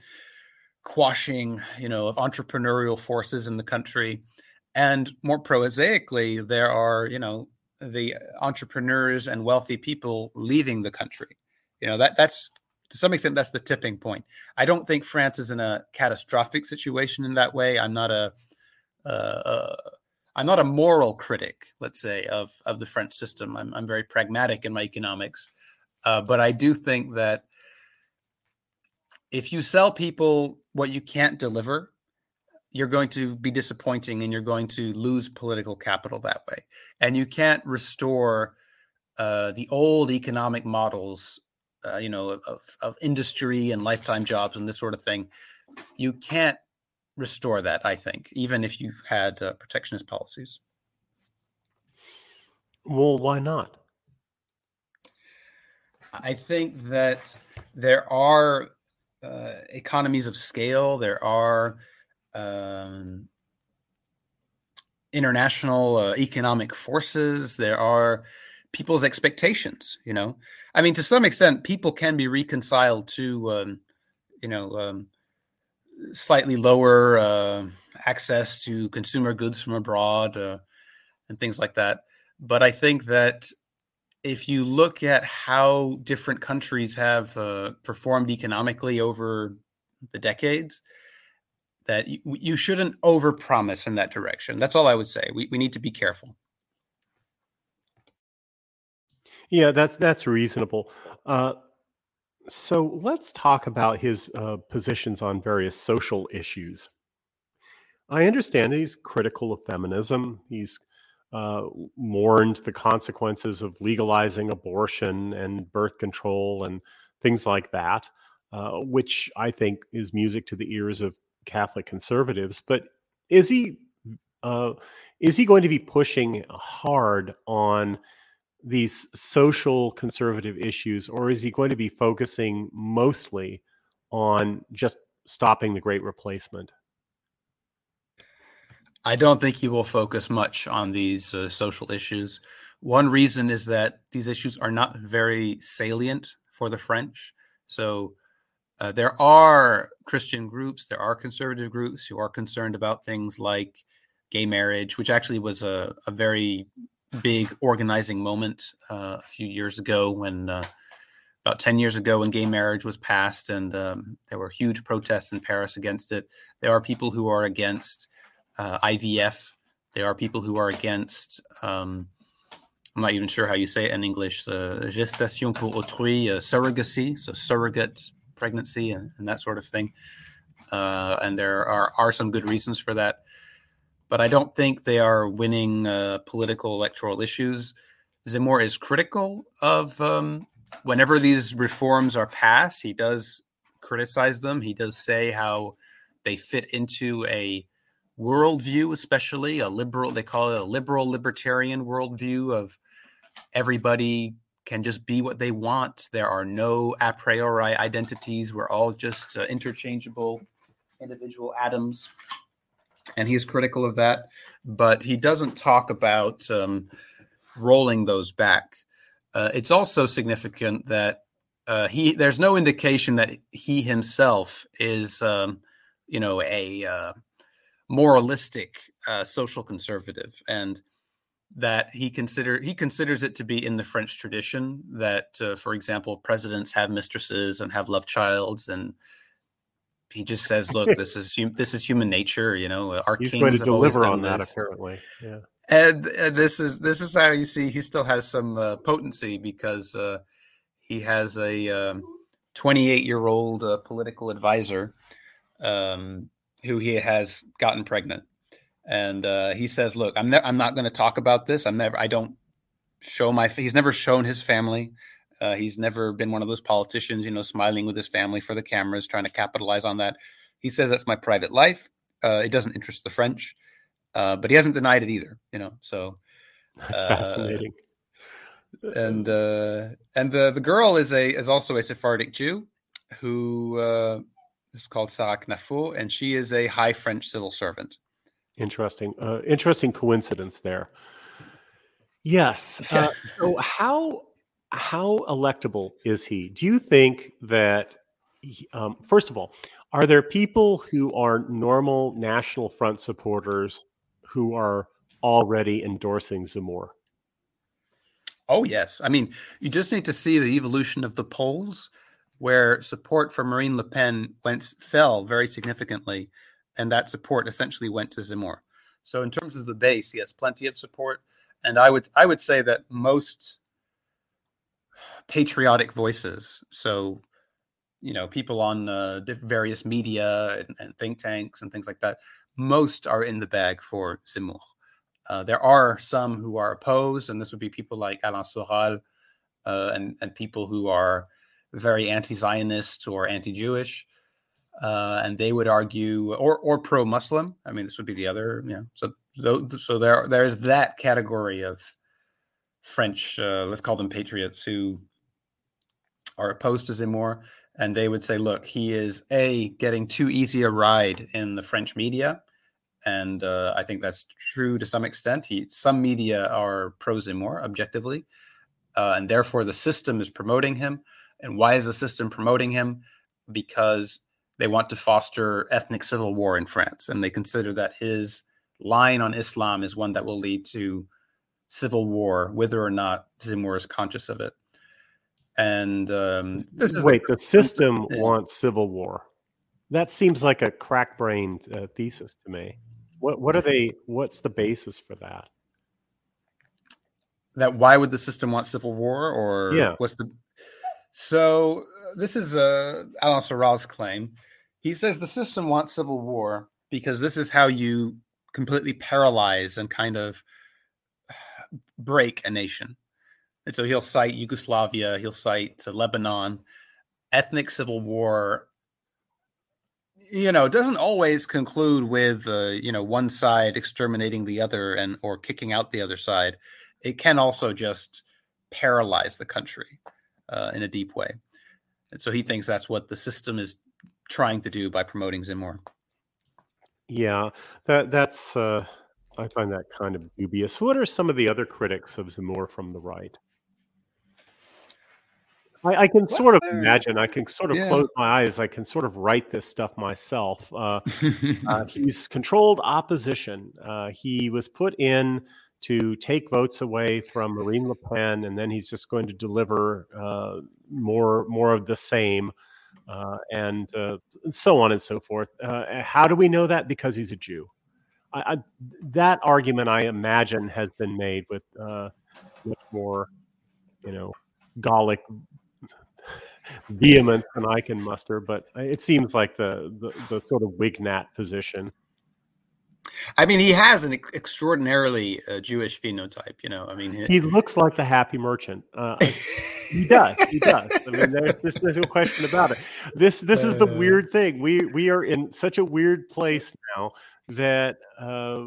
quashing, you know, of entrepreneurial forces in the country, and more prosaically, there are, you know, the entrepreneurs and wealthy people leaving the country. You know that that's to some extent that's the tipping point. I don't think France is in a catastrophic situation in that way. I'm not a uh, uh, I'm not a moral critic, let's say, of of the French system. I'm I'm very pragmatic in my economics, uh, but I do think that if you sell people what you can't deliver, you're going to be disappointing and you're going to lose political capital that way. And you can't restore uh, the old economic models, uh, you know, of, of industry and lifetime jobs and this sort of thing. You can't restore that, I think, even if you had uh, protectionist policies. Well, why not? I think that there are uh, economies of scale. There are um, international uh, economic forces. There are people's expectations. You know, I mean, to some extent, people can be reconciled to, um, you know, um, slightly lower uh, access to consumer goods from abroad uh, and things like that. But I think that if you look at how different countries have uh, performed economically over the decades, that you, you shouldn't overpromise in that direction. That's all I would say. We, we need to be careful. Yeah, that's that's reasonable. Uh, so let's talk about his uh, positions on various social issues. I understand he's critical of feminism. He's uh, mourned the consequences of legalizing abortion and birth control and things like that, uh, which I think is music to the ears of Catholic conservatives. But is he uh, is he going to be pushing hard on these social conservative issues, or is he going to be focusing mostly on just stopping the Great Replacement? I don't think he will focus much on these uh, social issues. One reason is that these issues are not very salient for the French. So uh, there are Christian groups, there are conservative groups who are concerned about things like gay marriage, which actually was a, a very big organizing moment uh, a few years ago when uh, about 10 years ago when gay marriage was passed and um, there were huge protests in Paris against it. There are people who are against uh, IVF. There are people who are against, um, I'm not even sure how you say it in English, uh, gestation pour autrui, uh, surrogacy, so surrogate pregnancy and, and that sort of thing. Uh, and there are, are some good reasons for that. But I don't think they are winning uh, political electoral issues. Zemmour is critical of um, whenever these reforms are passed, he does criticize them. He does say how they fit into a worldview, especially a liberal, they call it a liberal libertarian worldview of everybody can just be what they want. There are no a priori identities. We're all just uh, interchangeable individual atoms. And he's critical of that. But he doesn't talk about um, rolling those back. Uh, it's also significant that uh, he there's no indication that he himself is, um, you know, a uh, moralistic uh, social conservative, and that he consider he considers it to be in the French tradition that, uh, for example, presidents have mistresses and have love childs, and he just says, "Look, this is this is human nature." You know, our he's going to deliver on this. that apparently. Yeah, and, and, this is this is how you see he still has some uh, potency because uh, he has a 28 um, year old uh, political advisor. Um, who he has gotten pregnant, and uh, he says, "Look, I'm ne- I'm not going to talk about this. I'm never. I don't show my. He's never shown his family. Uh, he's never been one of those politicians, you know, smiling with his family for the cameras, trying to capitalize on that. He says that's my private life. Uh, it doesn't interest the French. uh, but he hasn't denied it either. You know, so that's uh, fascinating. And uh, and the the girl is a is also a Sephardic Jew who uh, is called Sarah Knafo, and she is a high French civil servant. Interesting, uh, interesting coincidence there. Yes. Uh, so how how electable is he? Do you think that? Um, first of all, are there people who are normal National Front supporters who are already endorsing Zemmour? Oh yes, I mean you just need to see the evolution of the polls, where support for Marine Le Pen went fell very significantly, and that support essentially went to Zemmour. So in terms of the base, he has plenty of support, and I would I would say that most patriotic voices, so you know people on uh, various media and, and, think tanks and things like that, most are in the bag for Zemmour. Uh, there are some who are opposed, and this would be people like Alain Soral uh, and and people who are very anti-Zionist or anti-Jewish uh, and they would argue, or or pro Muslim. I mean, this would be the other. So so there there's that category of French, uh, let's call them patriots, who are opposed to Zemmour, and they would say, look, he is a getting too easy a ride in the French media, and uh, I think that's true to some extent. He some media are pro Zemmour objectively, uh, and therefore the system is promoting him. And why is the system promoting him? Because they want to foster ethnic civil war in France, and they consider that his line on Islam is one that will lead to civil war, whether or not Zemmour is conscious of it. And um, this is wait, the system yeah. wants civil war. That seems like a crack-brained uh, thesis to me. What what are they? What's the basis for that? That why would the system want civil war, or yeah. what's the? So uh, this is uh, Alain Soral's claim he says the system wants civil war because this is how you completely paralyze and kind of break a nation. And so he'll cite Yugoslavia, he'll cite Lebanon. Ethnic civil war, you know, doesn't always conclude with, uh, you know, one side exterminating the other and or kicking out the other side. It can also just paralyze the country uh, in a deep way. And so he thinks that's what the system is trying to do by promoting Zemmour. Yeah, that that's uh, I find that kind of dubious. What are some of the other critics of Zemmour from the right? I, I can sort of imagine. I can sort of yeah. close my eyes. I can sort of write this stuff myself. Uh, uh, he's controlled opposition. Uh, he was put in to take votes away from Marine Le Pen, and then he's just going to deliver uh, more more of the same uh, and uh, so on and so forth. Uh, how do we know that? Because he's a Jew. I, I, that argument, I imagine, has been made with uh, much more, you know, Gallic vehemence than I can muster. But it seems like the the, the sort of Wignat position. I mean, he has an extraordinarily uh, Jewish phenotype. You know, I mean, he, he looks like the happy merchant. Uh, he does. He does. I mean, there's, there's no question about it. This this is the uh. weird thing. We we are in such a weird place now that uh,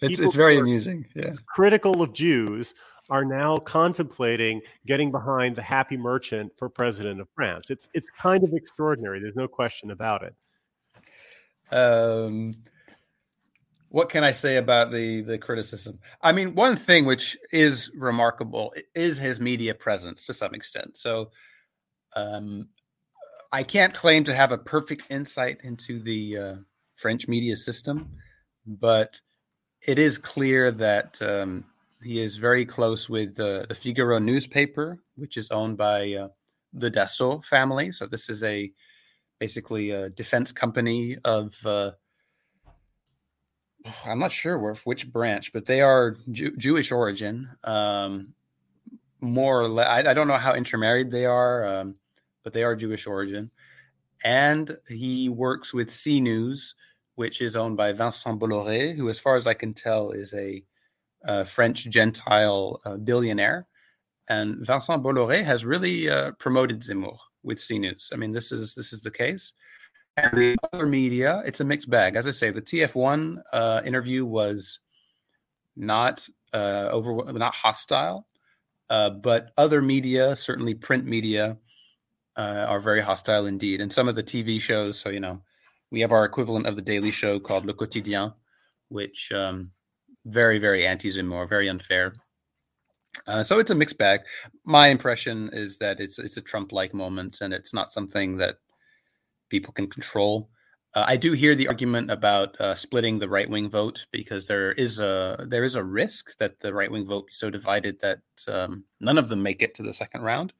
it's it's very amusing. Yeah, critical of Jews are now contemplating getting behind the happy merchant for president of France. It's it's kind of extraordinary. There's no question about it. Um what can I say about the the criticism? I mean, one thing which is remarkable is his media presence to some extent. So, um, I can't claim to have a perfect insight into the uh, French media system, but it is clear that um, he is very close with uh, the Figaro newspaper, which is owned by uh, the Dassault family. So this is a basically a defense company of uh, I'm not sure which branch, but they are Jew- Jewish origin. Um, more or less, I, I, don't know how intermarried they are, um, but they are Jewish origin. And he works with CNews, which is owned by Vincent Bolloré, who, as far as I can tell, is a, a French Gentile uh, billionaire. And Vincent Bolloré has really uh, promoted Zemmour with CNews. I mean, this is this is the case. And the other media, it's a mixed bag. As I say, the TF1 uh, interview was not uh, over, not hostile, uh, but other media, certainly print media, uh, are very hostile indeed. And some of the TV shows, so you know, we have our equivalent of the Daily Show called Le Quotidien, which um, very, very anti-Zemmour, very unfair. Uh, so it's a mixed bag. My impression is that it's it's a Trump-like moment, and it's not something that people can control. Uh, I do hear the argument about uh, splitting the right wing vote because there is a there is a risk that the right wing vote be so divided that um, none of them make it to the second round.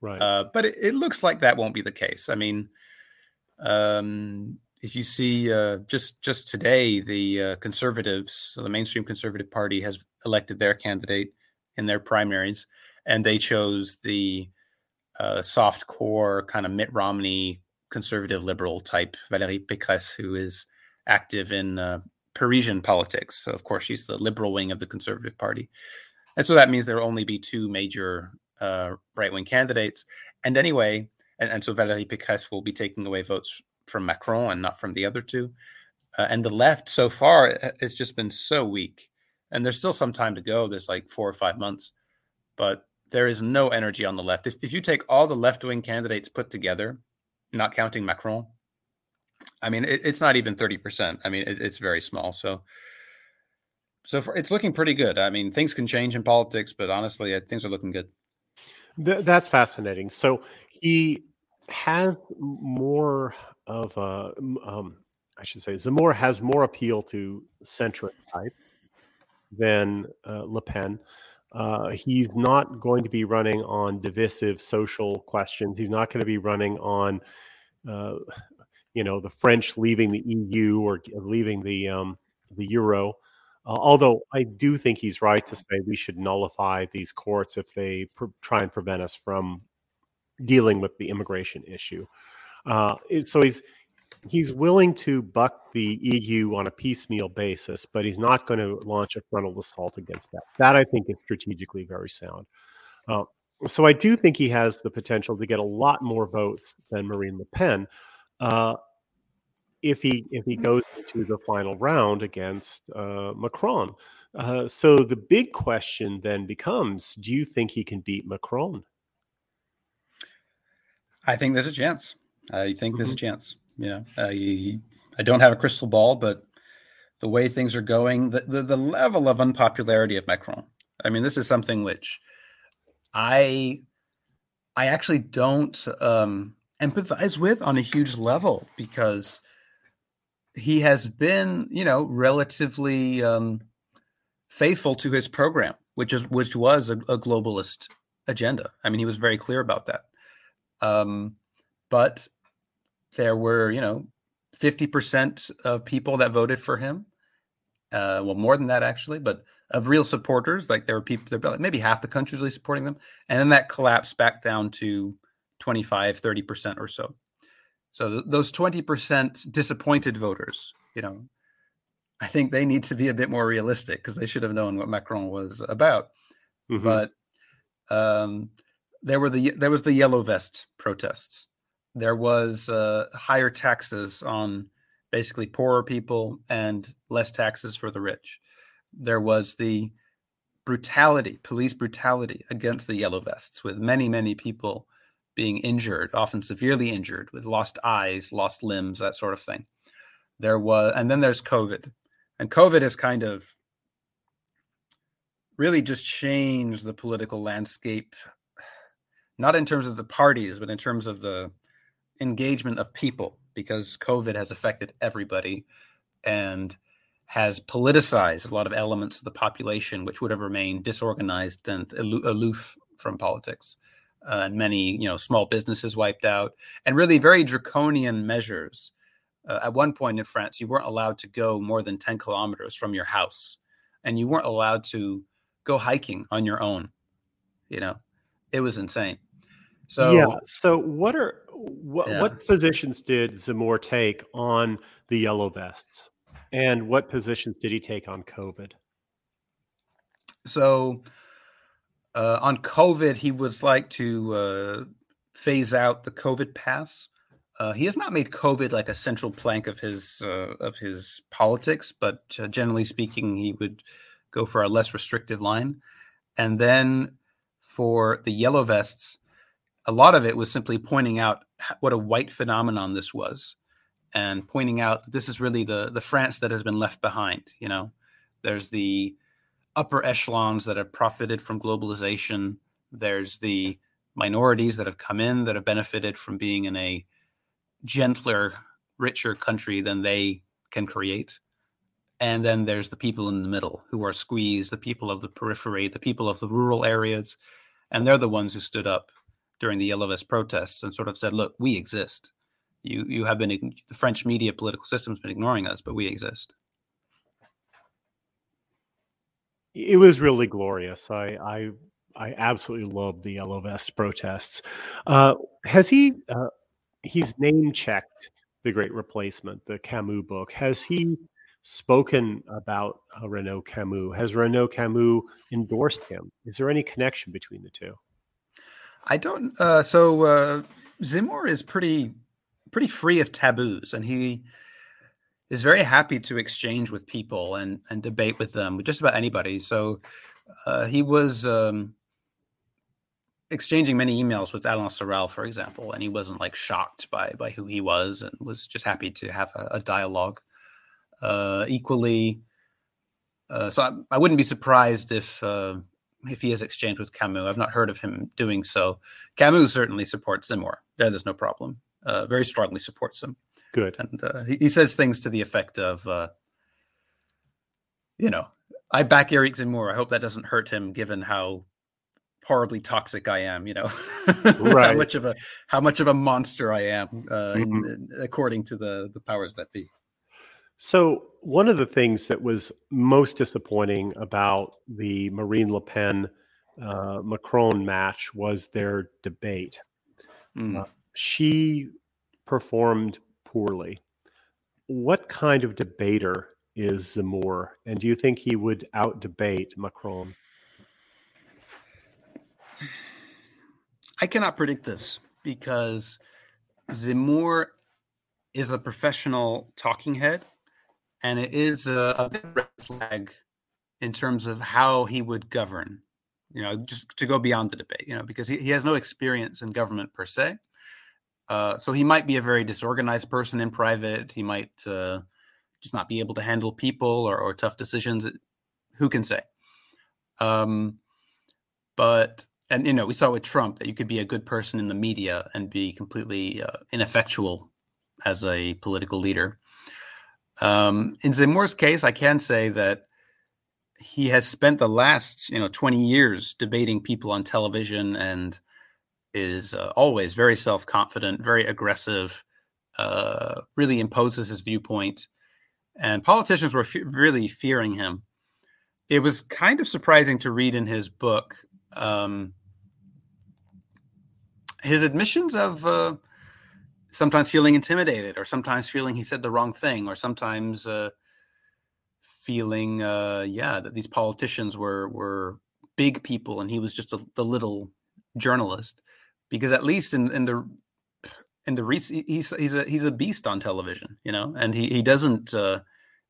Right. Uh, but it, it, looks like that won't be the case. I mean, um, if you see uh, just just today, the uh, conservatives, so the mainstream conservative party, has elected their candidate in their primaries, and they chose the uh, soft core kind of Mitt Romney conservative liberal type Valérie Pécresse, who is active in uh, Parisian politics. So, of course, she's the liberal wing of the Conservative Party. And so that means there will only be two major uh, right wing candidates. And anyway, and, and, so Valérie Pécresse will be taking away votes from Macron and not from the other two. Uh, and the left so far has just been so weak. And there's still some time to go. There's like four or five months. But there is no energy on the left. If, if you take all the left wing candidates put together, not counting Macron. I mean, it, it's not even 30%. I mean, it, it's very small. So, so for, it's looking pretty good. I mean, things can change in politics, but honestly, things are looking good. Th- that's fascinating. So he has more of a, um, I should say, Zemmour has more appeal to centrist type than uh, Le Pen. Uh, he's not going to be running on divisive social questions. He's not going to be running on, uh, you know, the French leaving the EU or leaving the um, the euro. Uh, although I do think he's right to say we should nullify these courts if they pr- try and prevent us from dealing with the immigration issue. Uh, so he's he's willing to buck the EU on a piecemeal basis, but he's not going to launch a frontal assault against that. That I think is strategically very sound. Uh, so I do think he has the potential to get a lot more votes than Marine Le Pen uh, if he if he goes to the final round against uh, Macron. Uh, so the big question then becomes: Do you think he can beat Macron? I think there's a chance. I think there's a mm-hmm. chance. Yeah, I I don't have a crystal ball, but the way things are going, the, the, the level of unpopularity of Macron. I mean, this is something which I I actually don't um, empathize with on a huge level because he has been, you know, relatively um, faithful to his program, which is which was a, a, globalist agenda. I mean, he was very clear about that. Um, but there were, you know, 50% of people that voted for him. Uh, well, more than that, actually, but of real supporters. Like there were people, there maybe half the country really supporting them. And then that collapsed back down to 25, 30% or so. So th- those 20% disappointed voters, you know, I think they need to be a bit more realistic because they should have known what Macron was about. Mm-hmm. But um, there were the there was the yellow vest protests there was uh, higher taxes on basically poorer people and less taxes for the rich. There was the brutality, police brutality against the yellow vests, with many, many people being injured, often severely injured, with lost eyes, lost limbs, that sort of thing. There was, and then there's COVID, and COVID has kind of really just changed the political landscape, not in terms of the parties, but in terms of the engagement of people because COVID has affected everybody and has politicized a lot of elements of the population, which would have remained disorganized and aloof from politics. Uh, and many, you know, small businesses wiped out, and really very draconian measures. Uh, at one point in France, you weren't allowed to go more than 10 kilometers from your house, and you weren't allowed to go hiking on your own. You know, it was insane. So yeah. So what are what, yeah. what positions did Zemmour take on the yellow vests, and what positions did he take on COVID? So uh, on COVID, he was like to uh, phase out the COVID pass, Uh, he has not made COVID like a central plank of his uh, of his politics, but uh, generally speaking, he would go for a less restrictive line. And then for the yellow vests, a lot of it was simply pointing out what a white phenomenon this was, and pointing out that this is really the the France that has been left behind. You know, there's the upper echelons that have profited from globalization. There's the minorities that have come in that have benefited from being in a gentler, richer country than they can create. And then there's the people in the middle who are squeezed, the people of the periphery, the people of the rural areas. And they're the ones who stood up during the Yellow Vest protests and sort of said, look, we exist. You, you have been, the French media political system has been ignoring us, but we exist. It was really glorious. I, I I absolutely love the Yellow Vest protests. Uh, has he? Uh, he's name checked the Great Replacement, the Camus book. Has he spoken about uh, Renaud Camus? Has Renaud Camus endorsed him? Is there any connection between the two? I don't. Uh, so uh, Zemmour is pretty pretty free of taboos, and he is very happy to exchange with people and and debate with them, with just about anybody. So uh, he was um, exchanging many emails with Alain Soral, for example, and he wasn't like shocked by by who he was, and was just happy to have a, a dialogue. Uh, equally, uh, so I, I, wouldn't be surprised if uh, if he has exchanged with Camus. I've not heard of him doing so. Camus certainly supports. There, there's no problem. Uh, very strongly supports him. Good. And uh, he, he, says things to the effect of, uh, you know, I back Eric Zemmour. I hope that doesn't hurt him, given how horribly toxic I am. You know, right. how much of a how much of a monster I am, uh, mm-hmm. in, according to the the powers that be. So one of the things that was most disappointing about the Marine Le Pen uh, Macron match was their debate. Mm. Uh, she performed poorly. What kind of debater is Zemmour, and do you think he would out debate Macron? I cannot predict this because Zemmour is a professional talking head, and it is a, a red flag in terms of how he would govern. You know, just to go beyond the debate. You know, because he, he has no experience in government per se. Uh, so he might be a very disorganized person in private. He might uh, just not be able to handle people or, or tough decisions. Who can say? Um, but and you know we saw with Trump that you could be a good person in the media and be completely uh, ineffectual as a political leader. Um, in Zemmour's case, I can say that he has spent the last you know 20 years debating people on television and is uh, always very self-confident, very aggressive, uh, really imposes his viewpoint, and politicians were really fearing him. It was kind of surprising to read in his book um, his admissions of uh, sometimes feeling intimidated or sometimes feeling he said the wrong thing or sometimes uh, feeling uh, yeah that these politicians were were big people and he was just a, the little journalist. Because at least in, in the in the he's he's a he's a beast on television you know and he he doesn't uh,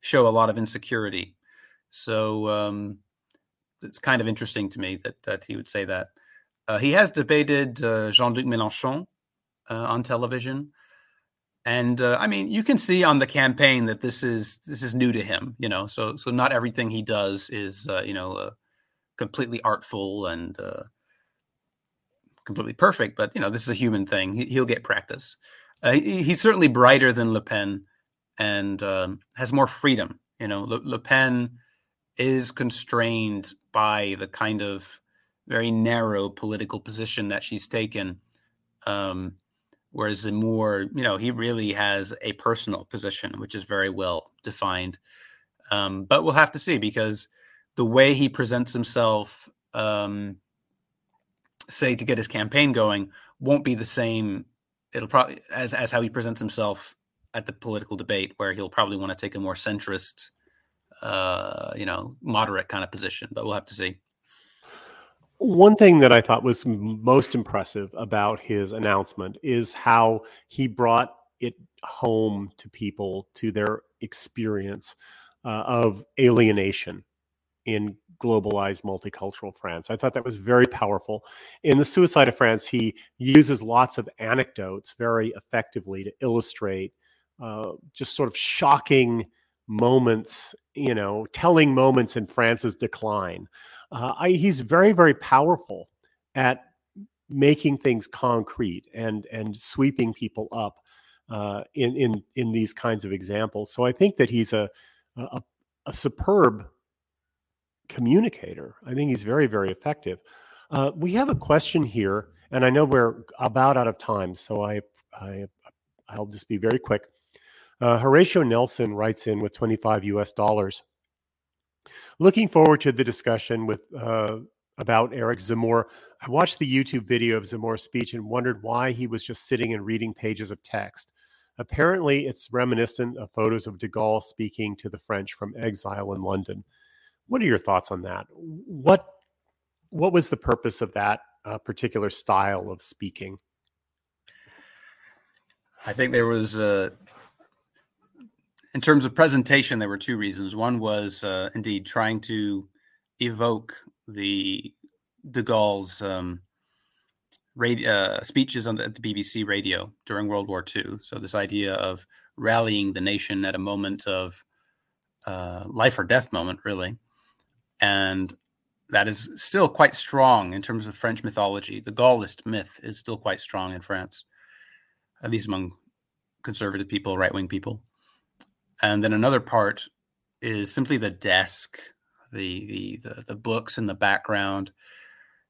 show a lot of insecurity. So um, it's kind of interesting to me that that he would say that. Uh, he has debated uh, Jean Luc Mélenchon uh, on television, and uh, I mean, you can see on the campaign that this is this is new to him. You know, so so not everything he does is uh, you know uh, completely artful and completely perfect. But you know, this is a human thing. He, will get practice. He, he's certainly brighter than Le Pen and um, has more freedom. You know, Le, Le Pen is constrained by the kind of very narrow political position that she's taken. Um, whereas Zemmour, you know, he really has a personal position, which is very well defined. Um, but we'll have to see because the way he presents himself, um, say to get his campaign going, won't be the same. It'll probably as as how he presents himself at the political debate, where he'll probably want to take a more centrist, uh, you know, moderate kind of position. But we'll have to see. One thing that I thought was most impressive about his announcement is how he brought it home to people, to their experience uh, of alienation in globalized multicultural France. I thought that was very powerful. In The Suicide of France, he uses lots of anecdotes very effectively to illustrate uh, just sort of shocking moments, you know, telling moments in France's decline. Uh, I, he's very, very powerful at making things concrete and and sweeping people up uh, in in in these kinds of examples. So I think that he's a a, a superb communicator. I think he's very, very effective. Uh, we have a question here, and I know we're about out of time, so I, I I'll just be very quick. Uh, Horatio Nelson writes in with 25 US dollars. Looking forward to the discussion with uh, about Eric Zemmour. I watched the YouTube video of Zemmour's speech and wondered why he was just sitting and reading pages of text. Apparently, it's reminiscent of photos of de Gaulle speaking to the French from exile in London. What are your thoughts on that? What what was the purpose of that uh, particular style of speaking? I think there was, uh, in terms of presentation, there were two reasons. One was uh, indeed trying to evoke the de Gaulle's um, radio, uh, speeches on the, the, BBC radio during World War II. So this idea of rallying the nation at a moment of uh, life or death moment, really, and that is still quite strong in terms of French mythology. The Gaullist myth is still quite strong in France, at least among conservative people, right wing people. And then another part is simply the desk, the, the the the, books in the background.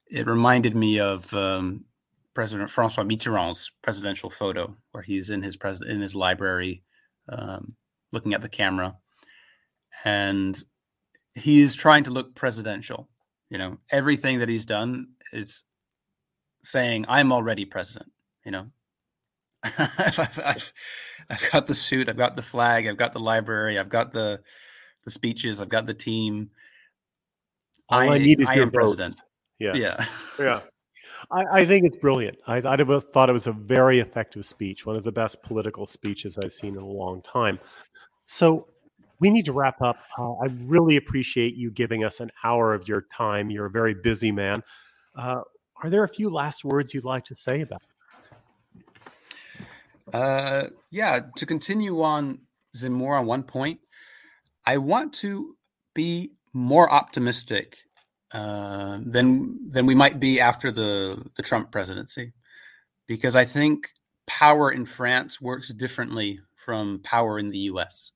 It reminded me of um, President Francois Mitterrand's presidential photo, where he's in his pres- in his library, um, looking at the camera, and he is trying to look presidential. You know, everything that he's done is saying, "I'm already president." You know, I've, I've, I've, got the suit, I've got the flag, I've got the library, I've got the the speeches, I've got the team. All I, I need is I your president. Yes. Yeah, yeah. I, I, think it's brilliant. I, I thought it was a very effective speech, one of the best political speeches I've seen in a long time. So we need to wrap up. Uh, I really appreciate you giving us an hour of your time. You're a very busy man. Uh, are there a few last words you'd like to say about this? Uh, yeah, to continue on Zemmour on one point, I want to be more optimistic uh, than than we might be after the the Trump presidency, because I think power in France works differently from power in the U.S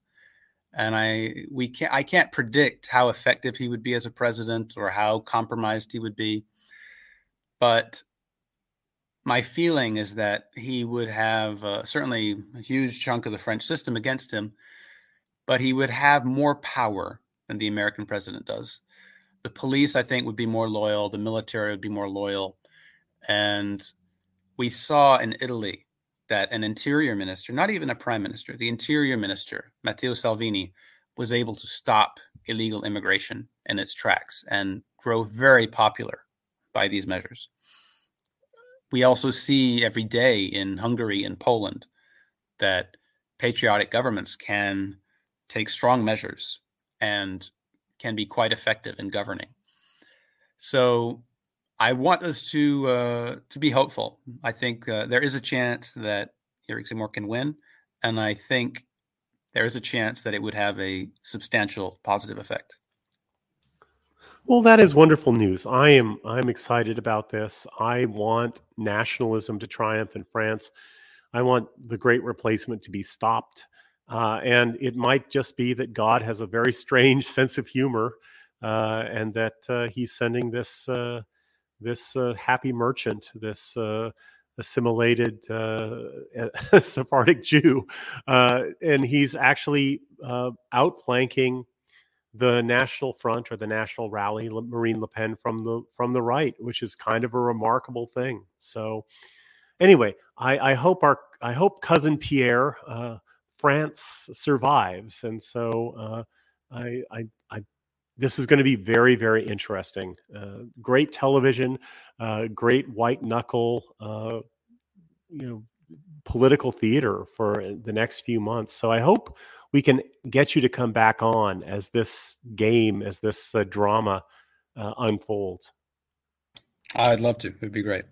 and I we can't I can't predict how effective he would be as a president or how compromised he would be, but my feeling is that he would have uh, certainly a huge chunk of the French system against him, but he would have more power than the American president does. The police, I think, would be more loyal. The military would be more loyal, and we saw in Italy that an interior minister, not even a prime minister, the interior minister, Matteo Salvini, was able to stop illegal immigration in its tracks and grow very popular by these measures. We also see every day in Hungary and Poland that patriotic governments can take strong measures and can be quite effective in governing. So I want us to uh, to be hopeful. I think uh, there is a chance that Eric Zemmour can win, and I think there is a chance that it would have a substantial positive effect. Well, that is wonderful news. I am I'm excited about this. I want nationalism to triumph in France. I want the great replacement to be stopped. Uh, and it might just be that God has a very strange sense of humor, uh, and that uh, He's sending this uh, this uh, happy merchant, this uh, assimilated Sephardic Jew, and he's actually outflanking the National Front or the National Rally, Marine Le Pen from the from the right, which is kind of a remarkable thing. So, anyway, I, I hope our I hope cousin Pierre uh, France survives, and so uh, I, I I this is going to be very, very interesting. Uh, great television, uh, great white knuckle, uh, you know, political theater for the next few months. So I hope we can get you to come back on as this game, as this uh, drama uh, unfolds. I'd love to. It'd be great.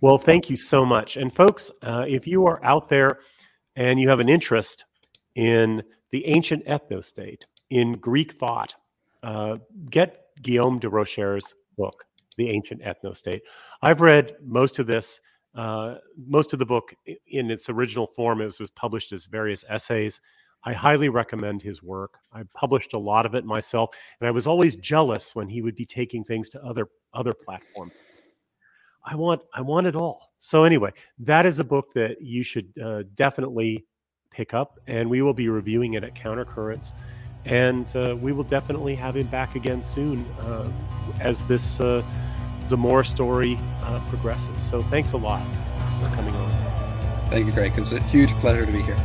Well, thank you so much. And folks, uh, if you are out there and you have an interest in the ancient ethno state, in Greek thought, uh, get Guillaume Durocher's book, The Ancient Ethno State. I've read most of this, uh, most of the book in its original form. It was, was published as various essays. I highly recommend his work. I published a lot of it myself, and I was always jealous when he would be taking things to other other platforms. I want I want it all. So anyway, that is a book that you should uh, definitely pick up, and we will be reviewing it at Countercurrents, and uh, we will definitely have him back again soon uh, as this uh, Zemmour story uh, progresses. So thanks a lot for coming on. Thank you, Greg. It was a huge pleasure to be here.